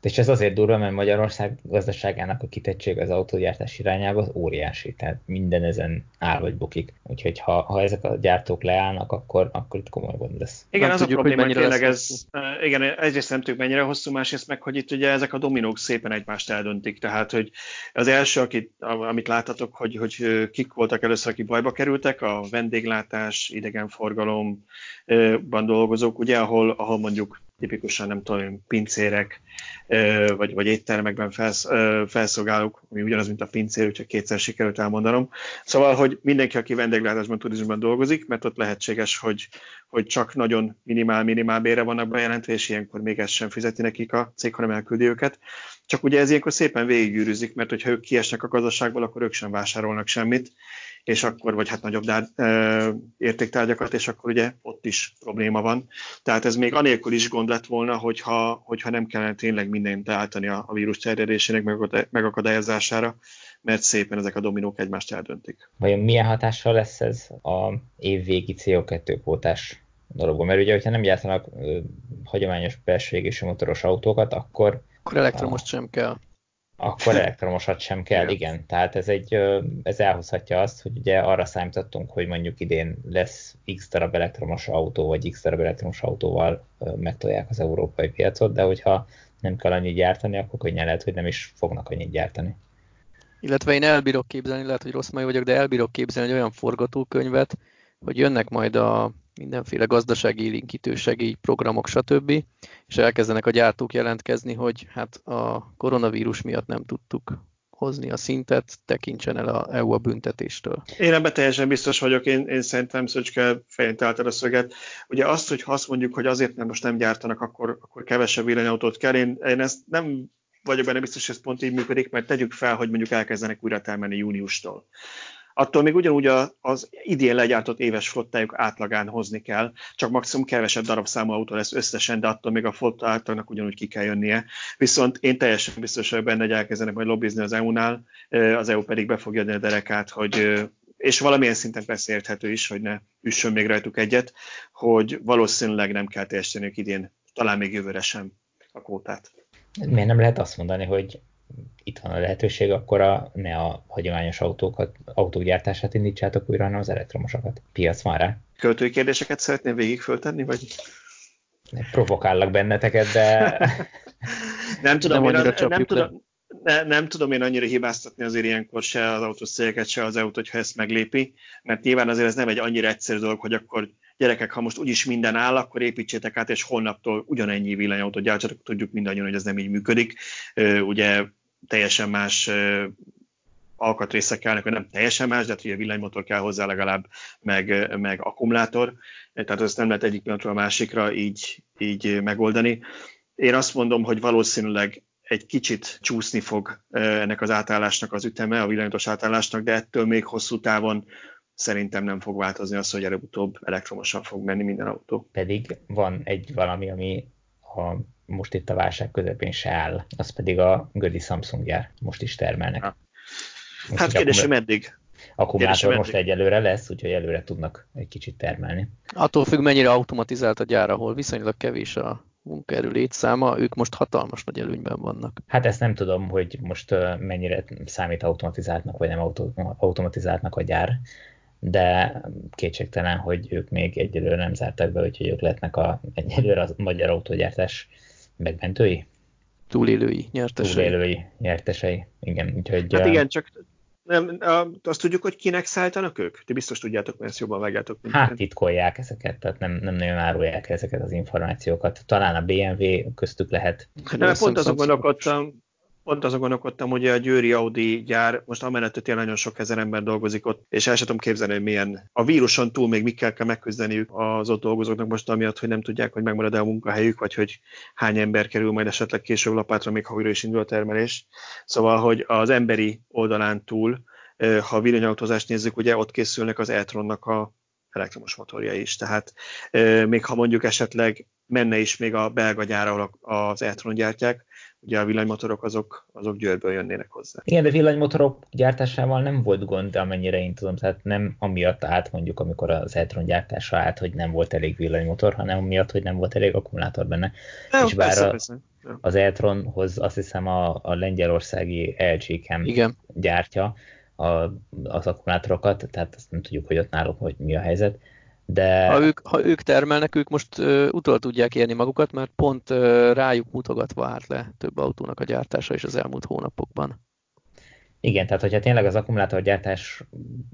És ez azért durva, mert Magyarország gazdaságának a kitettség az autógyártás irányába az óriási, tehát minden ezen áll vagy bukik. Úgyhogy ha, ha ezek a gyártók leállnak, akkor, akkor itt komoly gond lesz. Igen, nem az tudjuk, a probléma, hogy tényleg ez, uh, igen, egyrészt nem tudjuk mennyire hosszú, másrészt meg, hogy itt ugye ezek a dominók szépen egymást eldöntik. Tehát, hogy az első, akit, amit láttatok, hogy, hogy kik voltak először, akik bajba kerültek, a vendéglátás, idegenforgalomban dolgozók, ugye, ahol, ahol mondjuk tipikusan nem tudom, pincérek, vagy, vagy éttermekben felsz, felszolgálók, ami ugyanaz, mint a pincér, csak kétszer sikerült elmondanom. Szóval, hogy mindenki, aki vendéglátásban, turizmusban dolgozik, mert ott lehetséges, hogy, hogy csak nagyon minimál-minimál bére vannak bejelentve, és ilyenkor még ezt sem fizeti nekik a cég, hanem elküldi őket. Csak ugye ez ilyenkor szépen végiggyűrűzik, mert hogyha ők kiesnek a gazdaságból, akkor ők sem vásárolnak semmit, és akkor, vagy hát nagyobb dár, e, értéktárgyakat, és akkor ugye ott is probléma van. Tehát ez még anélkül is gond lett volna, hogyha, hogyha nem kellene tényleg mindent állítani a, a vírus terjedésének megakadályozására, mert szépen ezek a dominók egymást eldöntik. Vajon milyen hatással lesz ez a évvégi CO2 kvótás dologban? Mert ugye, hogyha nem gyártanak ö, hagyományos belső égésű motoros autókat, akkor... Akkor elektromos sem kell akkor elektromosat sem kell, igen. Tehát ez, egy, ez elhozhatja azt, hogy ugye arra számítottunk, hogy mondjuk idén lesz x darab elektromos autó, vagy x darab elektromos autóval megtolják az európai piacot, de hogyha nem kell annyit gyártani, akkor könnyen lehet, hogy nem is fognak annyit gyártani. Illetve én elbírok képzelni, lehet, hogy rossz mai vagyok, de elbírok képzelni egy olyan forgatókönyvet, hogy jönnek majd a mindenféle gazdasági élinkítő segélyprogramok, stb. És elkezdenek a gyártók jelentkezni, hogy hát a koronavírus miatt nem tudtuk hozni a szintet, tekintsen el a EU a büntetéstől. Én ebben teljesen biztos vagyok, én, én szerintem Szöcske fején találtad a szöget. Ugye azt, hogy ha azt mondjuk, hogy azért nem most nem gyártanak, akkor, akkor kevesebb villanyautót kell, én, én ezt nem vagyok benne biztos, hogy ez pont így működik, mert tegyük fel, hogy mondjuk elkezdenek újra termelni júniustól attól még ugyanúgy az idén legyártott éves flottájuk átlagán hozni kell, csak maximum kevesebb darabszámú autó lesz összesen, de attól még a flotta átlagnak ugyanúgy ki kell jönnie. Viszont én teljesen biztos vagyok benne, hogy elkezdenek majd lobbizni az EU-nál, az EU pedig be fogja adni a derekát, hogy és valamilyen szinten persze érthető is, hogy ne üssön még rajtuk egyet, hogy valószínűleg nem kell teljesíteniük idén, talán még jövőre sem a kótát. Miért nem lehet azt mondani, hogy itt van a lehetőség, akkor a, ne a hagyományos autókat, autók gyártását indítsátok újra, hanem az elektromosokat. Piac van rá. Költői kérdéseket szeretném végig föltenni, vagy? Provokállak benneteket, de... [LAUGHS] nem tudom, nem, én, nem, tudom, ne, nem tudom én annyira hibáztatni azért ilyenkor se az autószégeket, se az autót, hogyha ezt meglépi, mert nyilván azért ez nem egy annyira egyszerű dolog, hogy akkor gyerekek, ha most úgyis minden áll, akkor építsétek át, és holnaptól ugyanennyi villanyautót gyártsatok, tudjuk mindannyian, hogy ez nem így működik. Ugye teljesen más alkatrészek kellnek, vagy nem teljesen más, de hát ugye villanymotor kell hozzá legalább, meg, meg akkumulátor, tehát ezt nem lehet egyik pillanatról a másikra így, így megoldani. Én azt mondom, hogy valószínűleg egy kicsit csúszni fog ennek az átállásnak az üteme, a villanyos átállásnak, de ettől még hosszú távon szerintem nem fog változni az, hogy előbb-utóbb elektromosan fog menni minden autó. Pedig van egy valami, ami a, most itt a válság közepén se áll, az pedig a Gödi Samsung gyár. Most is termelnek. Ha. Most hát kérdésem eddig. Akkumulátor most eddig. egyelőre lesz, úgyhogy előre tudnak egy kicsit termelni. Attól függ, mennyire automatizált a gyár, ahol viszonylag kevés a munkaerő létszáma, ők most hatalmas nagy előnyben vannak. Hát ezt nem tudom, hogy most mennyire számít automatizáltnak, vagy nem automatizáltnak a gyár, de kétségtelen, hogy ők még egyelőre nem zártak be, úgyhogy ők lehetnek a, egyelőre a magyar autógyártás megmentői. Túlélői, nyertesei. Túlélői, nyertesei, igen. Úgyhogy, hát igen, csak nem, azt tudjuk, hogy kinek szálltanak ők? Ti biztos tudjátok, mert ezt jobban vágjátok. Hát titkolják ezeket, tehát nem, nem nagyon árulják ezeket az információkat. Talán a BMW köztük lehet. Nem, pont azon gondolkodtam, pont azon gondolkodtam, hogy a Győri Audi gyár, most amellett, hogy nagyon sok ezer ember dolgozik ott, és el sem tudom képzelni, hogy milyen a víruson túl még mikkel kell megküzdeniük az ott dolgozóknak most, amiatt, hogy nem tudják, hogy megmarad-e a munkahelyük, vagy hogy hány ember kerül majd esetleg később lapátra, még ha újra is indul a termelés. Szóval, hogy az emberi oldalán túl, ha a villanyautózást nézzük, ugye ott készülnek az Eltronnak a elektromos motorja is. Tehát még ha mondjuk esetleg menne is még a belga gyár, ahol az Eltron gyártják, ugye a villanymotorok azok, azok Győrből jönnének hozzá. Igen, de villanymotorok gyártásával nem volt gond, de amennyire én tudom, tehát nem amiatt állt mondjuk, amikor az Eltron gyártása állt, hogy nem volt elég villanymotor, hanem amiatt, hogy nem volt elég akkumulátor benne. Ja, És bár persze, a, persze. Ja. az Eltronhoz azt hiszem a, a lengyelországi LG Chem Igen. gyártja a, az akkumulátorokat, tehát azt nem tudjuk, hogy ott náluk hogy mi a helyzet de... Ha ők, ha ők termelnek, ők most uh, utol tudják érni magukat, mert pont uh, rájuk mutogatva állt le több autónak a gyártása is az elmúlt hónapokban. Igen, tehát hogyha tényleg az akkumulátorgyártás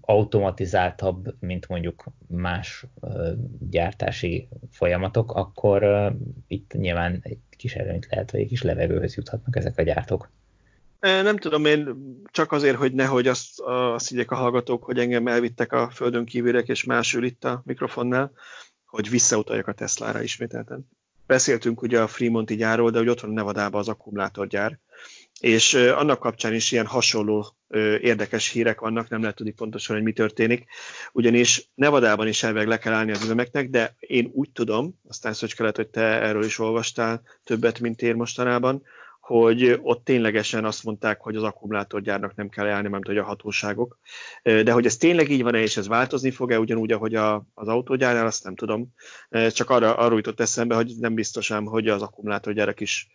automatizáltabb, mint mondjuk más uh, gyártási folyamatok, akkor uh, itt nyilván egy kis előnyt lehet, vagy egy kis levegőhöz juthatnak ezek a gyártók. Nem tudom, én csak azért, hogy nehogy azt, azt higgyek a hallgatók, hogy engem elvittek a földön kívülek, és más ül itt a mikrofonnál, hogy visszautaljak a Teslára ismételten. Beszéltünk ugye a Fremonti gyárról, de hogy ott van Nevadában az akkumulátorgyár, és annak kapcsán is ilyen hasonló érdekes hírek vannak, nem lehet tudni pontosan, hogy mi történik, ugyanis Nevadában is elveg le kell állni az üzemeknek, de én úgy tudom, aztán Szöcske lehet, hogy te erről is olvastál többet, mint én mostanában, hogy ott ténylegesen azt mondták, hogy az akkumulátorgyárnak nem kell állni, mert hogy a hatóságok. De hogy ez tényleg így van-e, és ez változni fog-e ugyanúgy, ahogy a, az autógyárnál, azt nem tudom. Csak arra, arról jutott eszembe, hogy nem biztosám, hogy az akkumulátorgyárak is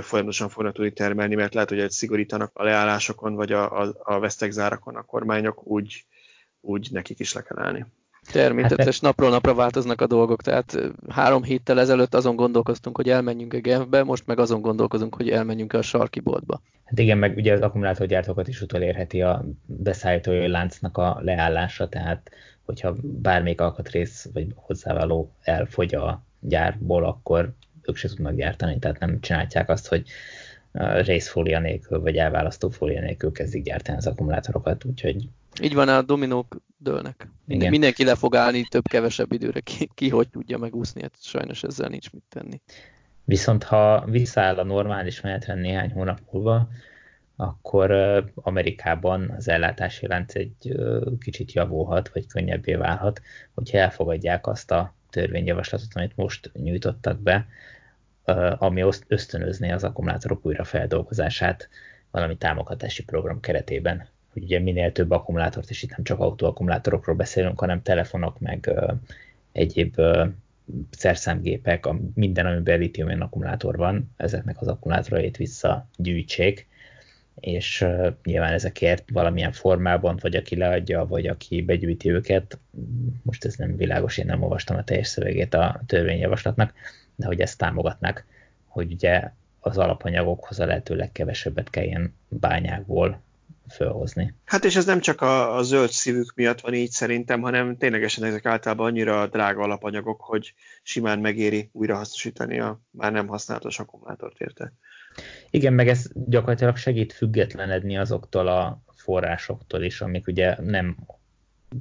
folyamatosan fognak tudni termelni, mert lehet, hogy egy szigorítanak a leállásokon, vagy a, a, a vesztegzárakon a kormányok, úgy, úgy nekik is le kell állni. Természetes, hát, napról napra változnak a dolgok, tehát három héttel ezelőtt azon gondolkoztunk, hogy elmenjünk a Genfbe, most meg azon gondolkozunk, hogy elmenjünk a sarki boltba. Hát igen, meg ugye az akkumulátorgyártókat is utolérheti a beszállítói láncnak a leállása, tehát hogyha bármelyik alkatrész vagy hozzávaló elfogy a gyárból, akkor ők se tudnak gyártani, tehát nem csinálják azt, hogy részfólia nélkül, vagy elválasztó fólia nélkül kezdik gyártani az akkumulátorokat, úgyhogy így van, a dominók dőlnek. Igen. Mindenki le fog állni több-kevesebb időre, ki, ki hogy tudja megúszni, hát sajnos ezzel nincs mit tenni. Viszont ha visszaáll a normális menetre néhány hónap múlva, akkor Amerikában az ellátási lánc egy kicsit javulhat, vagy könnyebbé válhat, hogyha elfogadják azt a törvényjavaslatot, amit most nyújtottak be, ami ösztönözné az akkumulátorok újrafeldolgozását valami támogatási program keretében hogy ugye minél több akkumulátort, és itt nem csak autóakkumulátorokról beszélünk, hanem telefonok, meg uh, egyéb uh, szerszámgépek, a, minden, amiben litium akkumulátor van, ezeknek az akkumulátorait visszagyűjtsék, és uh, nyilván ezekért valamilyen formában, vagy aki leadja, vagy aki begyűjti őket, most ez nem világos, én nem olvastam a teljes szövegét a törvényjavaslatnak, de hogy ezt támogatnak, hogy ugye az alapanyagokhoz a lehető legkevesebbet kelljen bányákból felhozni. Hát és ez nem csak a, a zöld szívük miatt van így szerintem, hanem ténylegesen ezek általában annyira drága alapanyagok, hogy simán megéri újrahasznosítani a már nem használatos akkumulátort érte. Igen, meg ez gyakorlatilag segít függetlenedni azoktól a forrásoktól is, amik ugye nem,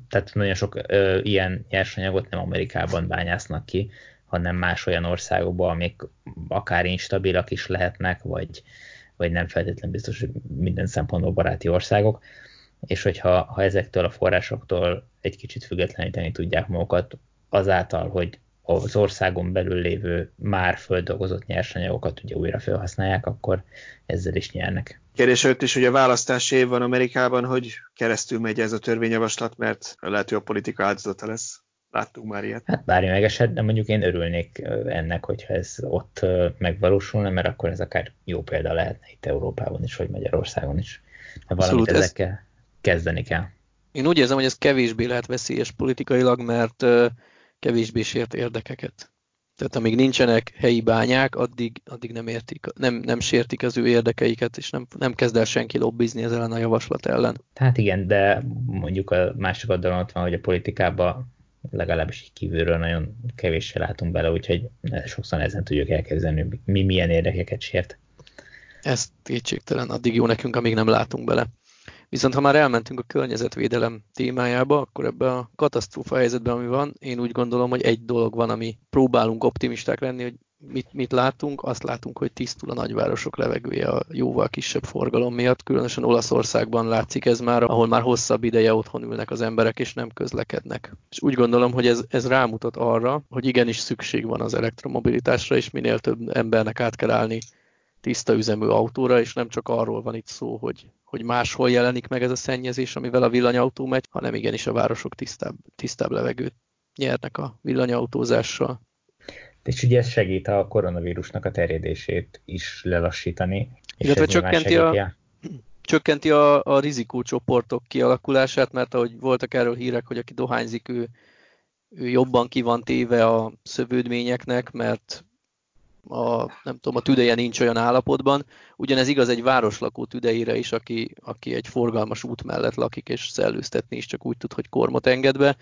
tehát nagyon sok ö, ilyen nyersanyagot nem Amerikában bányásznak ki, hanem más olyan országokban, amik akár instabilak is lehetnek, vagy, vagy nem feltétlenül biztos, hogy minden szempontból baráti országok, és hogyha ha ezektől a forrásoktól egy kicsit függetleníteni tudják magukat, azáltal, hogy az országon belül lévő már földolgozott nyersanyagokat ugye újra felhasználják, akkor ezzel is nyernek. Kérdés előtt is, hogy a választási év van Amerikában, hogy keresztül megy ez a törvényjavaslat, mert lehet, hogy a politika áldozata lesz. Láttunk már ilyet. Hát bármi megesett, de mondjuk én örülnék ennek, hogyha ez ott megvalósulna, mert akkor ez akár jó példa lehetne itt Európában is, vagy Magyarországon is. Mert valamit ez... ezekkel kezdeni kell. Én úgy érzem, hogy ez kevésbé lehet veszélyes politikailag, mert kevésbé sért érdekeket. Tehát amíg nincsenek helyi bányák, addig, addig nem, értik, nem, nem sértik az ő érdekeiket, és nem, nem kezd el senki lobbizni ezzel a javaslat ellen. Hát igen, de mondjuk a másik oldalon ott van, hogy a politikában legalábbis kívülről nagyon kevéssel látunk bele, úgyhogy sokszor ezen tudjuk hogy mi milyen érdekeket sért. Ez kétségtelen, addig jó nekünk, amíg nem látunk bele. Viszont ha már elmentünk a környezetvédelem témájába, akkor ebben a katasztrófa helyzetben, ami van, én úgy gondolom, hogy egy dolog van, ami próbálunk optimisták lenni, hogy mit, mit látunk? Azt látunk, hogy tisztul a nagyvárosok levegője a jóval kisebb forgalom miatt, különösen Olaszországban látszik ez már, ahol már hosszabb ideje otthon ülnek az emberek, és nem közlekednek. És úgy gondolom, hogy ez, ez rámutat arra, hogy igenis szükség van az elektromobilitásra, és minél több embernek át kell állni tiszta üzemű autóra, és nem csak arról van itt szó, hogy, hogy máshol jelenik meg ez a szennyezés, amivel a villanyautó megy, hanem igenis a városok tisztább, tisztább levegőt nyernek a villanyautózással. És ugye ez segít a koronavírusnak a terjedését is lelassítani. Illetve csökkenti a, csökkenti a, a rizikócsoportok kialakulását, mert ahogy voltak erről hírek, hogy aki dohányzik, ő, ő jobban ki van téve a szövődményeknek, mert a, nem tudom, a tüdeje nincs olyan állapotban. Ugyanez igaz egy városlakó tüdejére is, aki, aki egy forgalmas út mellett lakik, és szellőztetni is csak úgy tud, hogy kormot enged be.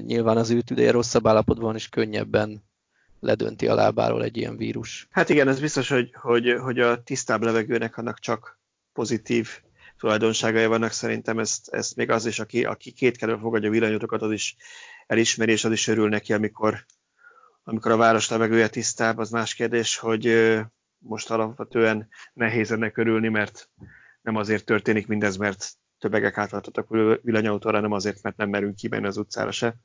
Nyilván az ő tüdeje rosszabb állapotban is könnyebben ledönti a lábáról egy ilyen vírus. Hát igen, ez biztos, hogy, hogy, hogy a tisztább levegőnek annak csak pozitív tulajdonságai vannak. Szerintem ezt, ezt még az is, aki, aki kétkedve fogadja a villanyutokat, az is elismeri, és az is örül neki, amikor, amikor a város levegője tisztább, az más kérdés, hogy most alapvetően nehéz ennek örülni, mert nem azért történik mindez, mert többegek átváltottak villanyautóra, nem azért, mert nem merünk kimenni az utcára se.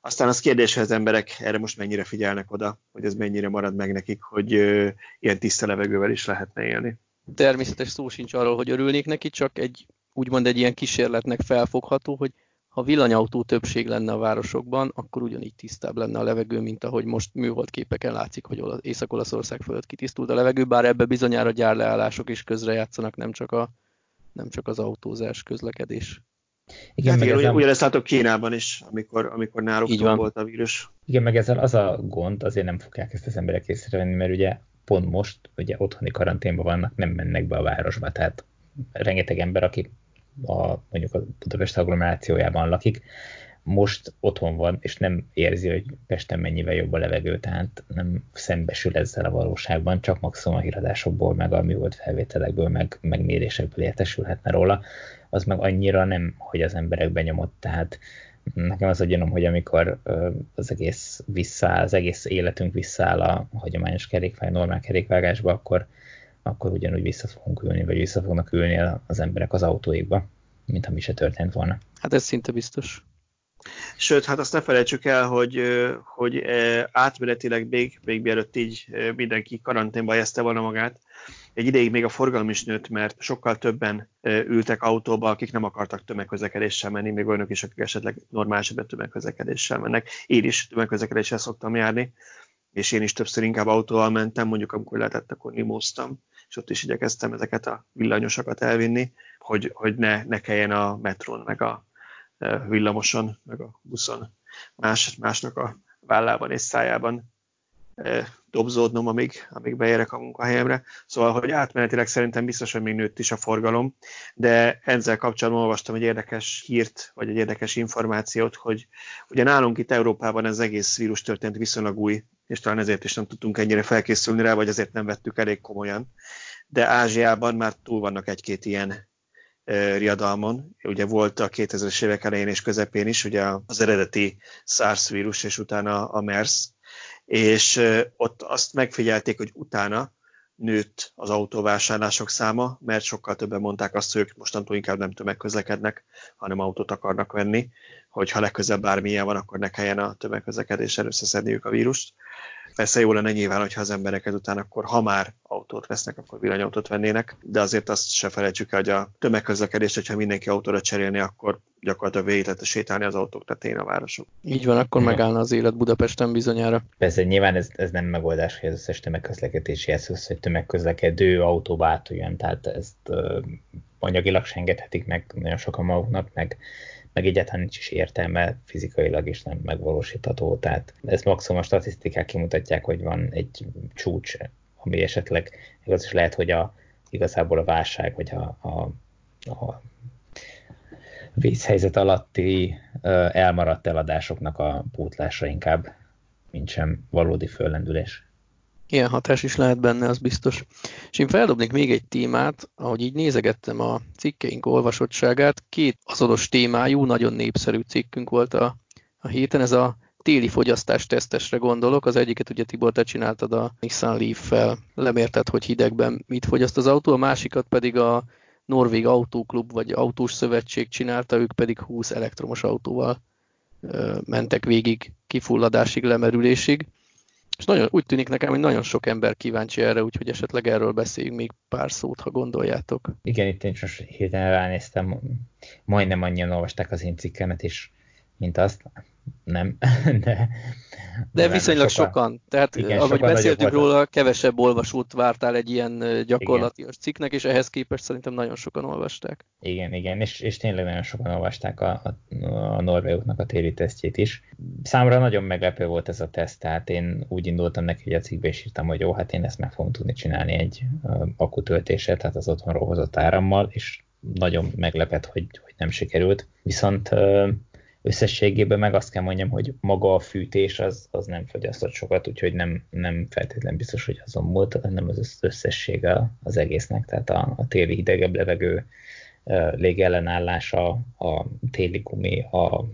Aztán az kérdés, hogy az emberek erre most mennyire figyelnek oda, hogy ez mennyire marad meg nekik, hogy ilyen tiszta levegővel is lehetne élni. Természetes szó sincs arról, hogy örülnék neki, csak egy úgymond egy ilyen kísérletnek felfogható, hogy ha villanyautó többség lenne a városokban, akkor ugyanígy tisztább lenne a levegő, mint ahogy most műhold képeken látszik, hogy Észak-Olaszország fölött kitisztult a levegő, bár ebbe bizonyára gyárleállások is közrejátszanak, nem csak, a, nem csak az autózás, közlekedés. Igen, hát meg igen, ugyanezt látok Kínában is, amikor, amikor náluk volt a vírus. Igen, meg ezzel az a gond, azért nem fogják ezt az emberek észrevenni, mert ugye pont most ugye otthoni karanténban vannak, nem mennek be a városba, tehát rengeteg ember, aki a, mondjuk a Budapest agglomerációjában lakik, most otthon van, és nem érzi, hogy Pesten mennyivel jobb a levegő, tehát nem szembesül ezzel a valóságban, csak maximum a híradásokból, meg a mi volt felvételekből, meg, meg mérésekből értesülhetne róla, az meg annyira nem, hogy az emberek nyomott, tehát nekem az a gyanom, hogy amikor az egész visszaáll, az egész életünk visszaáll a hagyományos kerékvág, normál kerékvágásba, akkor, akkor ugyanúgy vissza fogunk ülni, vagy vissza fognak ülni az emberek az autóikba, mint ha mi se történt volna. Hát ez szinte biztos. Sőt, hát azt ne felejtsük el, hogy, hogy átmenetileg még, még mielőtt így mindenki karanténba helyezte volna magát, egy ideig még a forgalom is nőtt, mert sokkal többen ültek autóba, akik nem akartak tömegközlekedéssel menni, még olyanok is, akik esetleg normál esetben tömegközlekedéssel mennek. Én is tömegközlekedéssel szoktam járni, és én is többször inkább autóval mentem, mondjuk amikor lehetett, akkor nimóztam, és ott is igyekeztem ezeket a villanyosokat elvinni, hogy, hogy ne, ne kelljen a metrón, meg a villamoson, meg a buszon más, másnak a vállában és szájában dobzódnom, amíg, amíg beérek a munkahelyemre. Szóval, hogy átmenetileg szerintem biztos, hogy még nőtt is a forgalom, de ezzel kapcsolatban olvastam egy érdekes hírt, vagy egy érdekes információt, hogy ugye nálunk itt Európában ez egész vírus történt viszonylag új, és talán ezért is nem tudtunk ennyire felkészülni rá, vagy azért nem vettük elég komolyan. De Ázsiában már túl vannak egy-két ilyen riadalmon. Ugye volt a 2000-es évek elején és közepén is, ugye az eredeti SARS vírus, és utána a MERS, és ott azt megfigyelték, hogy utána nőtt az autóvásárlások száma, mert sokkal többen mondták azt, hogy ők mostantól inkább nem tömegközlekednek, hanem autót akarnak venni, hogy ha legközelebb bármilyen van, akkor ne kelljen a tömegközlekedéssel összeszedniük a vírust. Persze jó lenne nyilván, hogyha az emberek ezután akkor, ha már autót vesznek, akkor villanyautót vennének, de azért azt se felejtsük el, hogy a tömegközlekedés, hogyha mindenki autóra cserélni, akkor gyakorlatilag végig lehet sétálni az autók tetején a városok. Így van, akkor megállna az élet Budapesten bizonyára. Persze nyilván ez, ez nem megoldás, hogy az összes tömegközlekedési eszköz, hogy tömegközlekedő autóba átüljen, tehát ezt uh, anyagilag se engedhetik meg nagyon sokan maguknak, meg meg egyáltalán nincs is értelme fizikailag is nem megvalósítható. Tehát ez maximum a statisztikák kimutatják, hogy van egy csúcs, ami esetleg igaz is lehet, hogy a, igazából a válság, vagy a, a, a vészhelyzet alatti elmaradt eladásoknak a pótlása inkább, mint sem valódi föllendülés. Ilyen hatás is lehet benne, az biztos. És én feldobnék még egy témát, ahogy így nézegettem a cikkeink olvasottságát, két azonos témájú, nagyon népszerű cikkünk volt a, a héten, ez a téli fogyasztás tesztesre gondolok, az egyiket ugye Tibor, te csináltad a Nissan Leaf-fel, lemérted, hogy hidegben mit fogyaszt az autó, a másikat pedig a Norvég Autóklub vagy Autós Szövetség csinálta, ők pedig 20 elektromos autóval mentek végig kifulladásig, lemerülésig. És nagyon, úgy tűnik nekem, hogy nagyon sok ember kíváncsi erre, úgyhogy esetleg erről beszéljünk még pár szót, ha gondoljátok. Igen, itt én most hirtelen ránéztem, majdnem annyian olvasták az én cikkemet is, mint azt. Nem, [LAUGHS] de de viszonylag sokan. sokan. Tehát igen, ahogy sokan beszéltünk róla, kevesebb olvasót vártál egy ilyen gyakorlatilag cikknek, és ehhez képest szerintem nagyon sokan olvasták. Igen, igen, és, és tényleg nagyon sokan olvasták a, a, a norvégoknak a téli tesztjét is. Számra nagyon meglepő volt ez a teszt, tehát én úgy indultam neki, hogy a cikkbe is írtam, hogy jó, hát én ezt meg fogom tudni csinálni egy akutöltéssel, tehát az otthonról hozott árammal, és nagyon meglepett, hogy, hogy nem sikerült. Viszont összességében meg azt kell mondjam, hogy maga a fűtés az, az nem fogyasztott sokat, úgyhogy nem, nem feltétlenül biztos, hogy azon múlt, hanem az összessége az egésznek, tehát a, a téli hidegebb levegő légellenállása, a téli gumi, a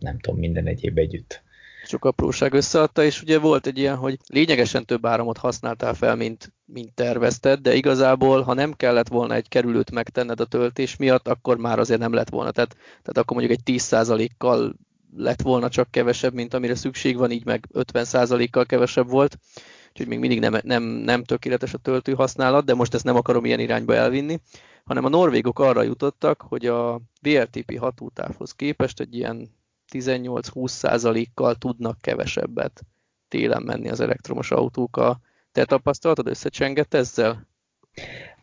nem tudom, minden egyéb együtt sok apróság összeadta, és ugye volt egy ilyen, hogy lényegesen több áramot használtál fel, mint, mint tervezted, de igazából, ha nem kellett volna egy kerülőt megtenned a töltés miatt, akkor már azért nem lett volna. Tehát, tehát akkor mondjuk egy 10%-kal lett volna csak kevesebb, mint amire szükség van, így meg 50%-kal kevesebb volt. Úgyhogy még mindig nem, nem, nem tökéletes a töltő használat, de most ezt nem akarom ilyen irányba elvinni, hanem a norvégok arra jutottak, hogy a VLTP hatótávhoz képest egy ilyen 18-20 százalékkal tudnak kevesebbet télen menni az elektromos autók. A, te tapasztalatod összecsengett ezzel?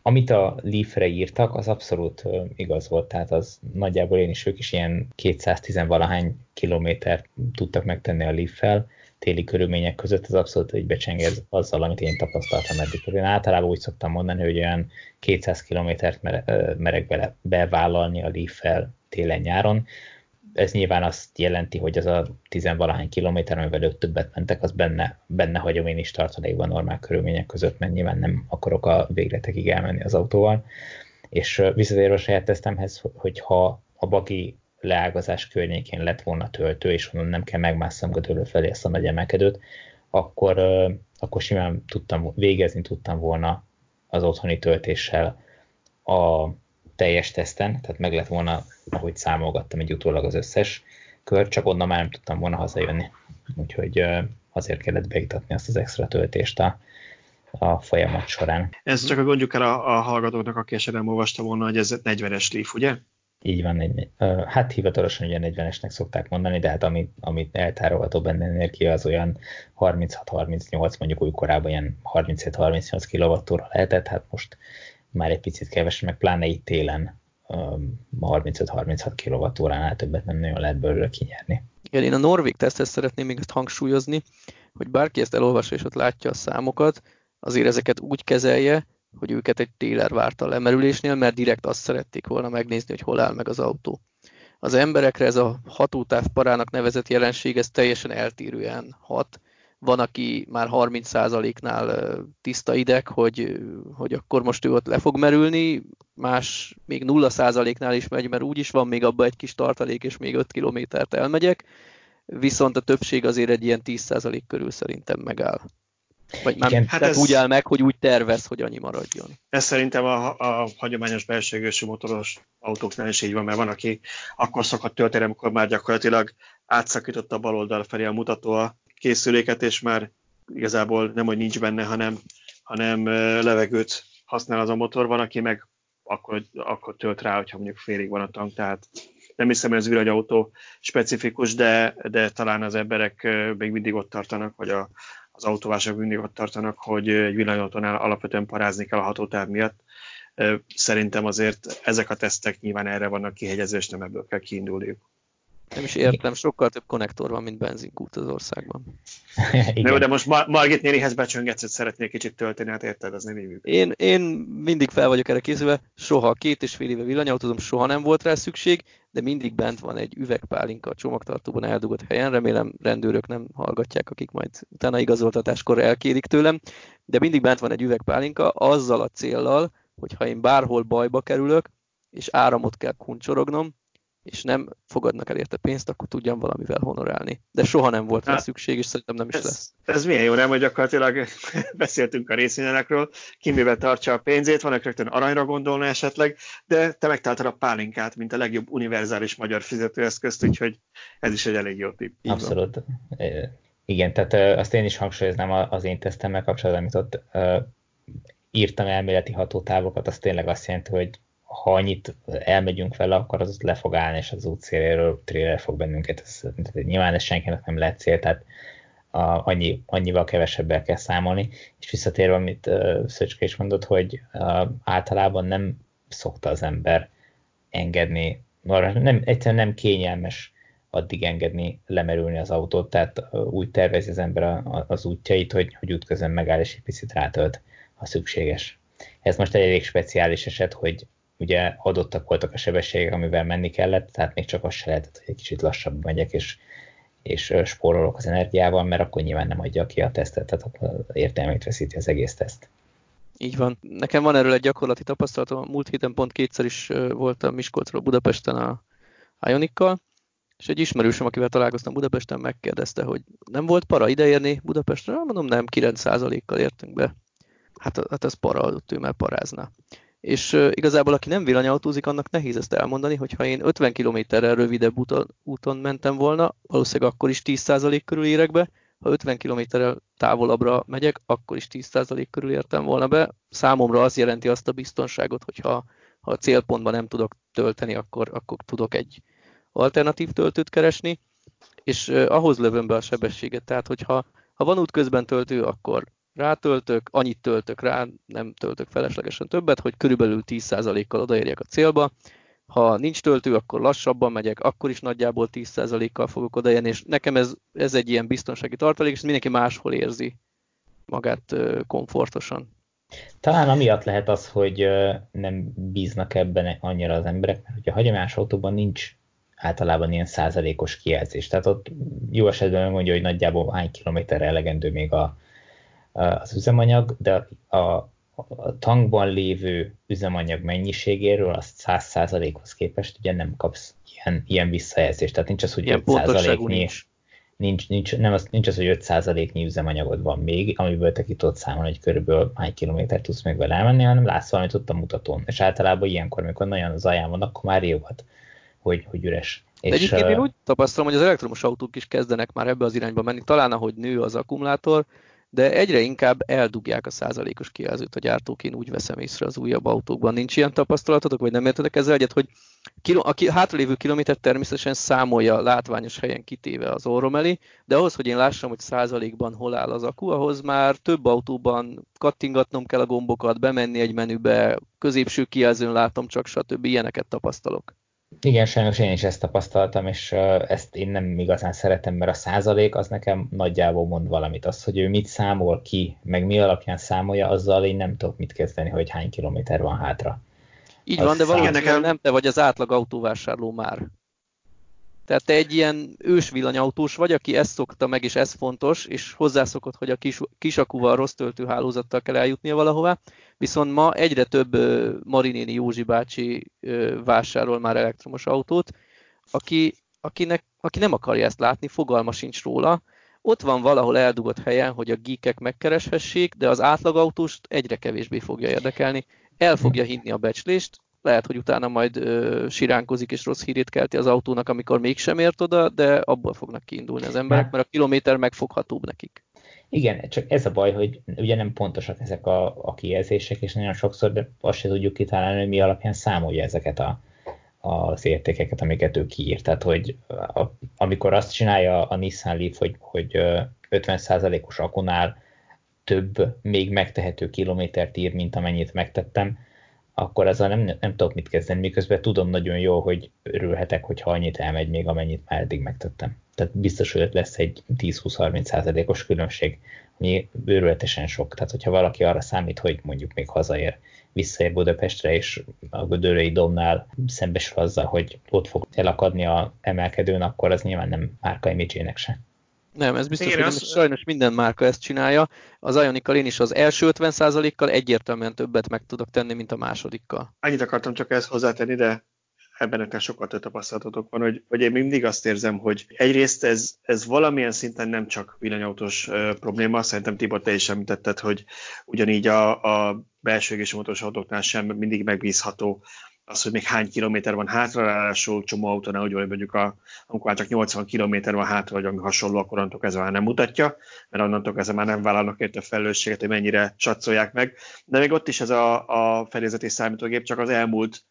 Amit a Leaf-re írtak, az abszolút igaz volt, tehát az nagyjából én is ők is ilyen 210 valahány kilométer tudtak megtenni a Leaf-fel, téli körülmények között, az abszolút egy becsengez azzal, amit én tapasztaltam eddig. Én általában úgy szoktam mondani, hogy olyan 200 kilométert merek bele bevállalni a Leaf-fel télen-nyáron, ez nyilván azt jelenti, hogy az a tizenvalahány kilométer, amivel ők többet mentek, az benne, benne hagyom én is tartalékban normál körülmények között, mert nyilván nem akarok a végletekig elmenni az autóval. És visszatérve a saját tesztemhez, hogy ha a bagi leágazás környékén lett volna töltő, és onnan nem kell megmásszam gödölő felé ezt a nagy emelkedőt, akkor, akkor simán tudtam végezni tudtam volna az otthoni töltéssel a teljes teszten, tehát meg lett volna, ahogy számolgattam egy utólag az összes kör, csak onnan már nem tudtam volna hazajönni. Úgyhogy azért kellett beiktatni azt az extra töltést a, a folyamat során. Ez csak a gondjuk el a, a hallgatóknak, aki esetleg olvasta volna, hogy ez 40-es Leaf, ugye? Így van, egy, hát hivatalosan ugye 40-esnek szokták mondani, de hát amit, amit eltárolható benne energia, az olyan 36-38, mondjuk új korában ilyen 37-38 kWh lehetett, hát most már egy picit kevesebb, meg pláne itt télen 35-36 kWh-nál többet nem nagyon lehet belőle kinyerni. Igen, én a Norvég tesztet szeretném még ezt hangsúlyozni, hogy bárki ezt elolvassa és ott látja a számokat, azért ezeket úgy kezelje, hogy őket egy téler várta lemerülésnél, mert direkt azt szerették volna megnézni, hogy hol áll meg az autó. Az emberekre ez a hatótáv parának nevezett jelenség, ez teljesen eltérően hat. Van, aki már 30%-nál tiszta ideg, hogy, hogy akkor most ő ott le fog merülni, más még 0%-nál is megy, mert úgyis van még abban egy kis tartalék, és még 5 kilométert elmegyek, viszont a többség azért egy ilyen 10% körül szerintem megáll. Vagy már Igen, hát ez, úgy áll meg, hogy úgy tervez, hogy annyi maradjon. Ez szerintem a, a hagyományos belső motoros autóknál is így van, mert van, aki akkor szokott tölteni, amikor már gyakorlatilag átszakított a bal oldal felé a mutató a készüléket, és már igazából nem, hogy nincs benne, hanem, hanem levegőt használ az a motor, van, aki meg akkor, akkor tölt rá, hogyha mondjuk félig van a tank, tehát nem hiszem, hogy ez villanyautó specifikus, de, de talán az emberek még mindig ott tartanak, vagy a, az autóvások mindig ott tartanak, hogy egy villanyautónál alapvetően parázni kell a hatótáv miatt. Szerintem azért ezek a tesztek nyilván erre vannak kihegyezve, és nem ebből kell kiindulniuk. Nem is értem, sokkal több konnektor van, mint benzinkút az országban. [LAUGHS] Igen. Jó, de most Mar- Margit nénihez becsöngetsz, hogy szeretnék kicsit tölteni, hát érted, az nem így én, én mindig fel vagyok erre készülve, soha, két és fél éve villanyautózom, soha nem volt rá szükség, de mindig bent van egy üvegpálinka a csomagtartóban eldugott helyen, remélem rendőrök nem hallgatják, akik majd utána igazoltatáskor elkérik tőlem, de mindig bent van egy üvegpálinka azzal a céllal, hogy ha én bárhol bajba kerülök, és áramot kell kuncsorognom, és nem fogadnak el érte pénzt, akkor tudjam valamivel honorálni. De soha nem volt rá hát, szükség, és szerintem nem is ez, lesz. Ez milyen jó, nem? Hogy gyakorlatilag [LAUGHS] beszéltünk a részvényekről, ki mivel tartsa a pénzét, van, aki rögtön aranyra gondolna esetleg, de te megtaláltad a pálinkát, mint a legjobb univerzális magyar fizetőeszközt, úgyhogy ez is egy elég jó tipp. Abszolút. Igen, tehát azt én is hangsúlyoznám az én tesztemmel kapcsolatban, amit ott írtam elméleti hatótávokat, az tényleg azt jelenti, hogy ha annyit elmegyünk vele, akkor az le fog állni, és az útszéléről trailer fog bennünket. Ez, nyilván ez senkinek nem lehet cél, tehát a, annyi, annyival kevesebbel kell számolni. És visszatérve, amit uh, Szöcske is mondott, hogy uh, általában nem szokta az ember engedni, nem, egyszerűen nem kényelmes addig engedni lemerülni az autót, tehát úgy tervezi az ember a, a, az útjait, hogy, hogy útközben megáll és egy picit rátölt, ha szükséges. Ez most egy elég speciális eset, hogy ugye adottak voltak a sebességek, amivel menni kellett, tehát még csak az se lehetett, hogy egy kicsit lassabb megyek, és, és spórolok az energiával, mert akkor nyilván nem adja ki a tesztet, tehát akkor értelmét veszíti az egész teszt. Így van. Nekem van erről egy gyakorlati tapasztalatom. Múlt héten pont kétszer is voltam Miskolcról Budapesten a Ionikkal, és egy ismerősöm, akivel találkoztam Budapesten, megkérdezte, hogy nem volt para ideérni Budapestre? Mondom, nem, 9%-kal értünk be. Hát, hát ez para, ott ő már parázna és igazából aki nem villanyautózik, annak nehéz ezt elmondani, hogy ha én 50 kilométerrel rövidebb úton, mentem volna, valószínűleg akkor is 10% körül érek be, ha 50 kilométerrel távolabbra megyek, akkor is 10% körül értem volna be. Számomra az jelenti azt a biztonságot, hogy ha, a célpontban nem tudok tölteni, akkor, akkor tudok egy alternatív töltőt keresni, és ahhoz lövöm be a sebességet. Tehát, hogyha ha van útközben töltő, akkor rátöltök, annyit töltök rá, nem töltök feleslegesen többet, hogy körülbelül 10%-kal odaérjek a célba. Ha nincs töltő, akkor lassabban megyek, akkor is nagyjából 10%-kal fogok odaérni, és nekem ez, ez egy ilyen biztonsági tartalék, és mindenki máshol érzi magát komfortosan. Talán amiatt lehet az, hogy nem bíznak ebben annyira az emberek, mert ugye a hagyományos autóban nincs általában ilyen százalékos kijelzés. Tehát ott jó esetben mondja, hogy nagyjából hány kilométerre elegendő még a, az üzemanyag, de a, a tankban lévő üzemanyag mennyiségéről azt 100%-hoz képest ugye nem kapsz ilyen, ilyen visszajelzést. Tehát nincs az, hogy ilyen 5%-nyi, nincs. Nincs, nincs, nem az, nincs az, hogy 5%-nyi üzemanyagod van még, amiből te ki tudod számolni, hogy körülbelül hány kilométer tudsz még vele elmenni, hanem látsz valamit ott a mutatón. És általában ilyenkor, amikor nagyon az alján van, akkor már riogat, hogy, hogy üres. De és egyébként én úgy tapasztalom, hogy az elektromos autók is kezdenek már ebbe az irányba menni. Talán ahogy nő az akkumulátor, de egyre inkább eldugják a százalékos kijelzőt a gyártók, én úgy veszem észre az újabb autókban. Nincs ilyen tapasztalatotok, vagy nem értetek ezzel egyet, hogy a hátralévő kilométer természetesen számolja látványos helyen kitéve az orrom elé, de ahhoz, hogy én lássam, hogy százalékban hol áll az akku, ahhoz már több autóban kattingatnom kell a gombokat, bemenni egy menübe, középső kijelzőn látom csak, stb. ilyeneket tapasztalok. Igen, sajnos én is ezt tapasztaltam, és ezt én nem igazán szeretem, mert a százalék az nekem nagyjából mond valamit. Az, hogy ő mit számol ki, meg mi alapján számolja, azzal én nem tudok mit kezdeni, hogy hány kilométer van hátra. Így az van, de valószínűleg nem te vagy az átlag autóvásárló már. Tehát te egy ilyen ős villanyautós vagy, aki ezt szokta meg, és ez fontos, és hozzászokott, hogy a kis, kisakúval, rossz töltőhálózattal kell eljutnia valahová, viszont ma egyre több Marinéni Józsi bácsi vásárol már elektromos autót, aki, akinek, aki nem akarja ezt látni, fogalma sincs róla, ott van valahol eldugott helyen, hogy a geekek megkereshessék, de az átlagautóst egyre kevésbé fogja érdekelni. El fogja hinni a becslést, lehet, hogy utána majd ö, siránkozik és rossz hírét kelti az autónak, amikor mégsem ért oda, de abból fognak kiindulni az emberek, mert a kilométer megfoghatóbb nekik. Igen, csak ez a baj, hogy ugye nem pontosak ezek a, a kijelzések, és nagyon sokszor de azt se tudjuk kitalálni, hogy mi alapján számolja ezeket a, az értékeket, amiket ő kiírt. Tehát, hogy a, amikor azt csinálja a Nissan Leaf, hogy, hogy 50%-os akunál több még megtehető kilométert ír, mint amennyit megtettem, akkor ezzel nem, nem tudok mit kezdeni, miközben tudom nagyon jó, hogy örülhetek, hogyha annyit elmegy még, amennyit már eddig megtettem. Tehát biztos, hogy lesz egy 10-20-30 százalékos különbség, ami őrületesen sok. Tehát, hogyha valaki arra számít, hogy mondjuk még hazaér, visszaér Budapestre, és a Gödörői domnál szembesül azzal, hogy ott fog elakadni a emelkedőn, akkor az nyilván nem márka imidzsének se. Nem, ez biztos, Igen, hogy az... sajnos minden márka ezt csinálja. Az Ionikkal én is az első 50%-kal egyértelműen többet meg tudok tenni, mint a másodikkal. Annyit akartam csak ezt hozzátenni, de ebben nekem sokkal több tapasztalatotok van, hogy, hogy én mindig azt érzem, hogy egyrészt ez, ez valamilyen szinten nem csak villanyautós uh, probléma, szerintem Tibor, te is említetted, hogy ugyanígy a, a belső égési motoros autóknál sem mindig megbízható az, hogy még hány kilométer van hátra, ráadásul csomó autónál, hogy mondjuk a, amikor már csak 80 kilométer van hátra, vagy ami hasonló, akkor onnantól kezdve már nem mutatja, mert onnantól kezdve már nem vállalnak érte felelősséget, hogy mennyire csatszolják meg. De még ott is ez a, a fedélzeti számítógép csak az elmúlt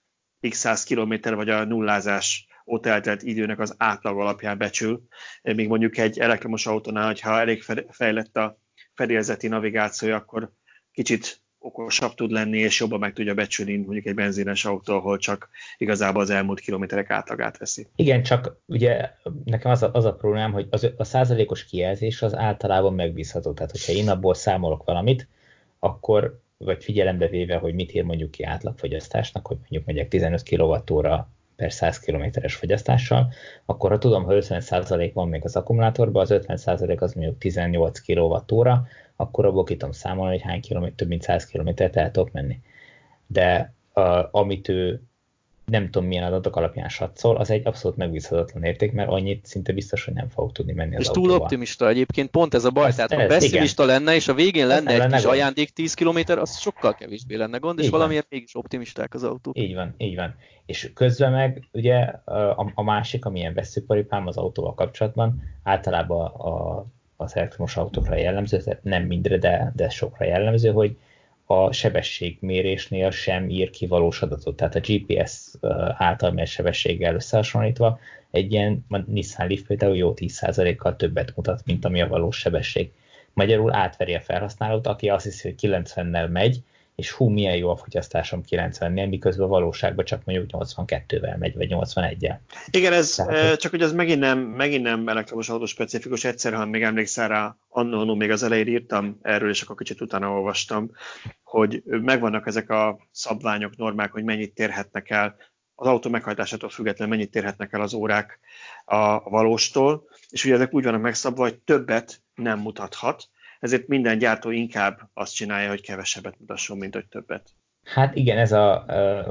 x száz kilométer, vagy a nullázás ott eltelt időnek az átlag alapján becsül, még mondjuk egy elektromos autónál, hogyha elég fejlett a fedélzeti navigációja, akkor kicsit okosabb tud lenni, és jobban meg tudja becsülni mondjuk egy benzines autó, ahol csak igazából az elmúlt kilométerek átlagát veszi. Igen, csak ugye nekem az a, az a problémám, hogy az, a százalékos kijelzés az általában megbízható. Tehát, hogyha én abból számolok valamit, akkor vagy figyelembe véve, hogy mit ír mondjuk ki átlagfogyasztásnak, hogy mondjuk megyek 15 kWh per 100 kilométeres fogyasztással, akkor ha tudom, hogy 50% van még az akkumulátorban, az 50% az mondjuk 18 kWh, akkor abból ki tudom számolni, hogy hány kilométer, több mint 100 kilométert el tudok menni. De uh, amit ő nem tudom milyen adatok alapján satszol, az egy abszolút megbízhatatlan érték, mert annyit szinte biztos, hogy nem fog tudni menni az És autóval. túl optimista egyébként, pont ez a baj. Ez, Tehát ez, ha pessimista igen. lenne, és a végén lenne ez egy kis gond. ajándék 10 km, az sokkal kevésbé lenne gond, és valamiért mégis optimisták az autók. Így van, így van. És közben meg ugye a, a másik, amilyen veszőparipám az autóval kapcsolatban, általában a, az elektromos autókra jellemző, tehát nem mindre, de, de sokra jellemző, hogy a sebességmérésnél sem ír ki valós adatot. Tehát a GPS által mért sebességgel összehasonlítva egy ilyen a Nissan Leaf például jó 10%-kal többet mutat, mint ami a valós sebesség. Magyarul átveri a felhasználót, aki azt hiszi, hogy 90-nel megy, és hú, milyen jó a fogyasztásom 90-nél, miközben a valóságban csak mondjuk 82-vel megy, vagy 81-el. Igen, ez Tehát, csak hogy az megint nem, megint nem elektromos autó specifikus, egyszer, ha még emlékszel rá, annó, még az elején írtam erről, és akkor kicsit utána olvastam, hogy megvannak ezek a szabványok, normák, hogy mennyit térhetnek el. Az autó meghajtásától függetlenül mennyit térhetnek el az órák a valóstól, és ugye ezek úgy vannak megszabva, hogy többet nem mutathat, ezért minden gyártó inkább azt csinálja, hogy kevesebbet mutasson, mint hogy többet. Hát igen, ez a,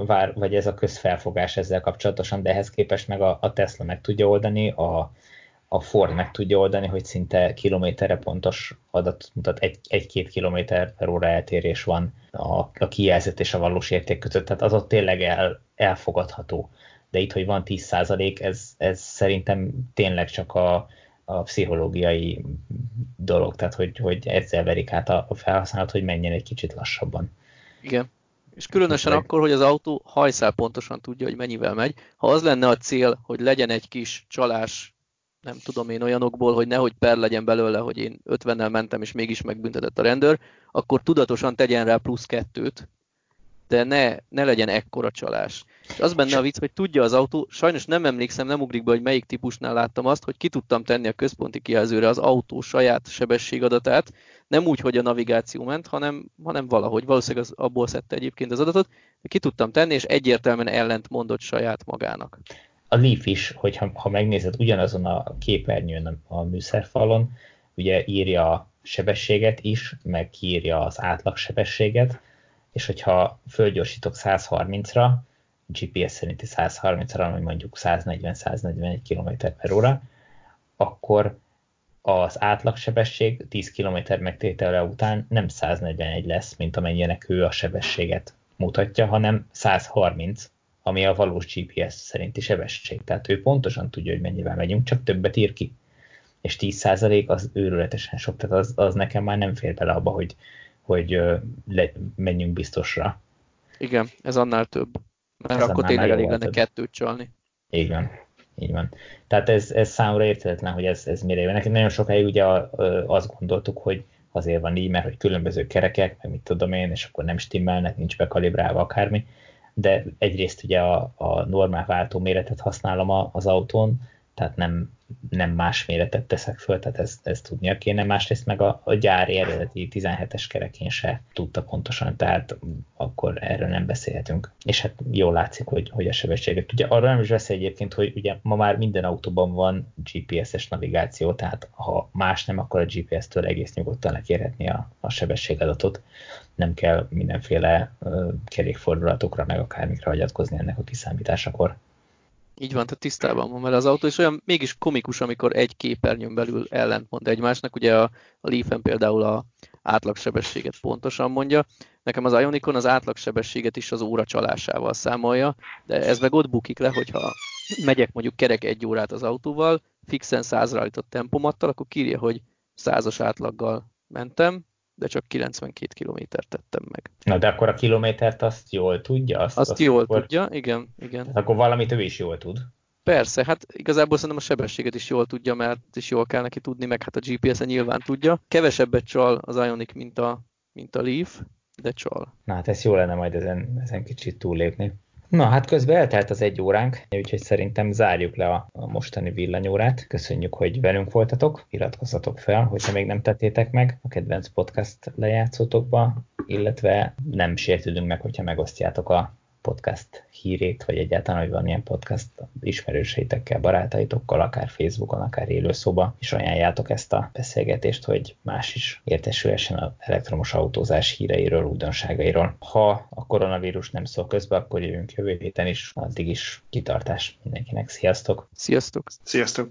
vár, vagy ez a közfelfogás ezzel kapcsolatosan, de ehhez képest meg a, a Tesla meg tudja oldani, a, a Ford meg tudja oldani, hogy szinte kilométerre pontos adat mutat, egy-két egy, kilométer per óra eltérés van a, a kijelzett és a valós érték között, tehát az ott tényleg el, elfogadható. De itt, hogy van 10 ez, ez szerintem tényleg csak a, a pszichológiai dolog, tehát hogy, hogy ezzel verik át a, a felhasználat, hogy menjen egy kicsit lassabban. Igen. És különösen akkor, hogy az autó hajszál pontosan tudja, hogy mennyivel megy. Ha az lenne a cél, hogy legyen egy kis csalás, nem tudom én olyanokból, hogy nehogy per legyen belőle, hogy én 50-nel mentem, és mégis megbüntetett a rendőr, akkor tudatosan tegyen rá plusz kettőt, de ne, ne legyen ekkora csalás. És az benne a vicc, hogy tudja az autó, sajnos nem emlékszem, nem ugrik be, hogy melyik típusnál láttam azt, hogy ki tudtam tenni a központi kijelzőre az autó saját sebességadatát, nem úgy, hogy a navigáció ment, hanem, hanem valahogy, valószínűleg az, abból szedte egyébként az adatot, de ki tudtam tenni, és egyértelműen ellent mondott saját magának. A Leaf is, hogyha ha megnézed ugyanazon a képernyőn a műszerfalon, ugye írja a sebességet is, meg kiírja az átlagsebességet, és hogyha fölgyorsítok 130-ra, GPS szerinti 130-ra, vagy mondjuk 140-141 km per óra, akkor az átlagsebesség 10 km megtétele után nem 141 lesz, mint amennyinek ő a sebességet mutatja, hanem 130, ami a valós GPS szerinti sebesség. Tehát ő pontosan tudja, hogy mennyivel megyünk, csak többet ír ki. És 10% az őrületesen sok, tehát az, az nekem már nem fér bele abba, hogy, hogy le, menjünk biztosra. Igen, ez annál több. Mert ez akkor tényleg elég lenne kettőt csalni. Így van. Így van. Tehát ez, ez számomra érthetetlen, hogy ez, ez mire jön. Nekünk nagyon sokáig ugye azt gondoltuk, hogy azért van így, mert hogy különböző kerekek, meg mit tudom én, és akkor nem stimmelnek, nincs bekalibrálva akármi, de egyrészt ugye a, a normál váltó méretet használom az autón, tehát nem, nem más méretet teszek föl, tehát ezt, ezt tudnia kéne. Másrészt meg a, a gyári eredeti 17-es kerekén se tudta pontosan, tehát akkor erről nem beszélhetünk. És hát jól látszik, hogy, hogy a sebességet. Ugye arra nem is vesz egyébként, hogy ugye ma már minden autóban van GPS-es navigáció, tehát ha más nem, akkor a GPS-től egész nyugodtan lekérhetni a, a sebességadatot. Nem kell mindenféle uh, kerékfordulatokra, meg akármikre hagyatkozni ennek a kiszámításakor. Így van, tehát tisztában van vele az autó, és olyan mégis komikus, amikor egy képernyőn belül ellentmond egymásnak. Ugye a, a leaf például a átlagsebességet pontosan mondja. Nekem az Ionicon az átlagsebességet is az óra csalásával számolja, de ez meg ott bukik le, hogyha megyek mondjuk kerek egy órát az autóval, fixen százra állított tempomattal, akkor kírja, hogy százas átlaggal mentem, de csak 92 kilométert tettem meg. Na de akkor a kilométert azt jól tudja? Azt, azt, azt jól akkor... tudja, igen. igen. Tehát akkor valamit ő is jól tud. Persze, hát igazából szerintem a sebességet is jól tudja, mert is jól kell neki tudni, meg hát a GPS-en nyilván tudja. Kevesebbet csal az Ionic, mint a, mint a Leaf, de csal. Na hát ez jó lenne majd ezen, ezen kicsit túllépni. Na, hát közben eltelt az egy óránk, úgyhogy szerintem zárjuk le a, mostani villanyórát. Köszönjük, hogy velünk voltatok, iratkozzatok fel, hogyha még nem tettétek meg a kedvenc podcast lejátszótokba, illetve nem sértődünk meg, hogyha megosztjátok a podcast hírét, vagy egyáltalán, hogy van ilyen podcast ismerőseitekkel, barátaitokkal, akár Facebookon, akár élőszoba, és ajánljátok ezt a beszélgetést, hogy más is értesülhessen az elektromos autózás híreiről, újdonságairól. Ha a koronavírus nem szól közbe, akkor jövünk jövő héten is, addig is kitartás mindenkinek. Sziasztok! Sziasztok! Sziasztok!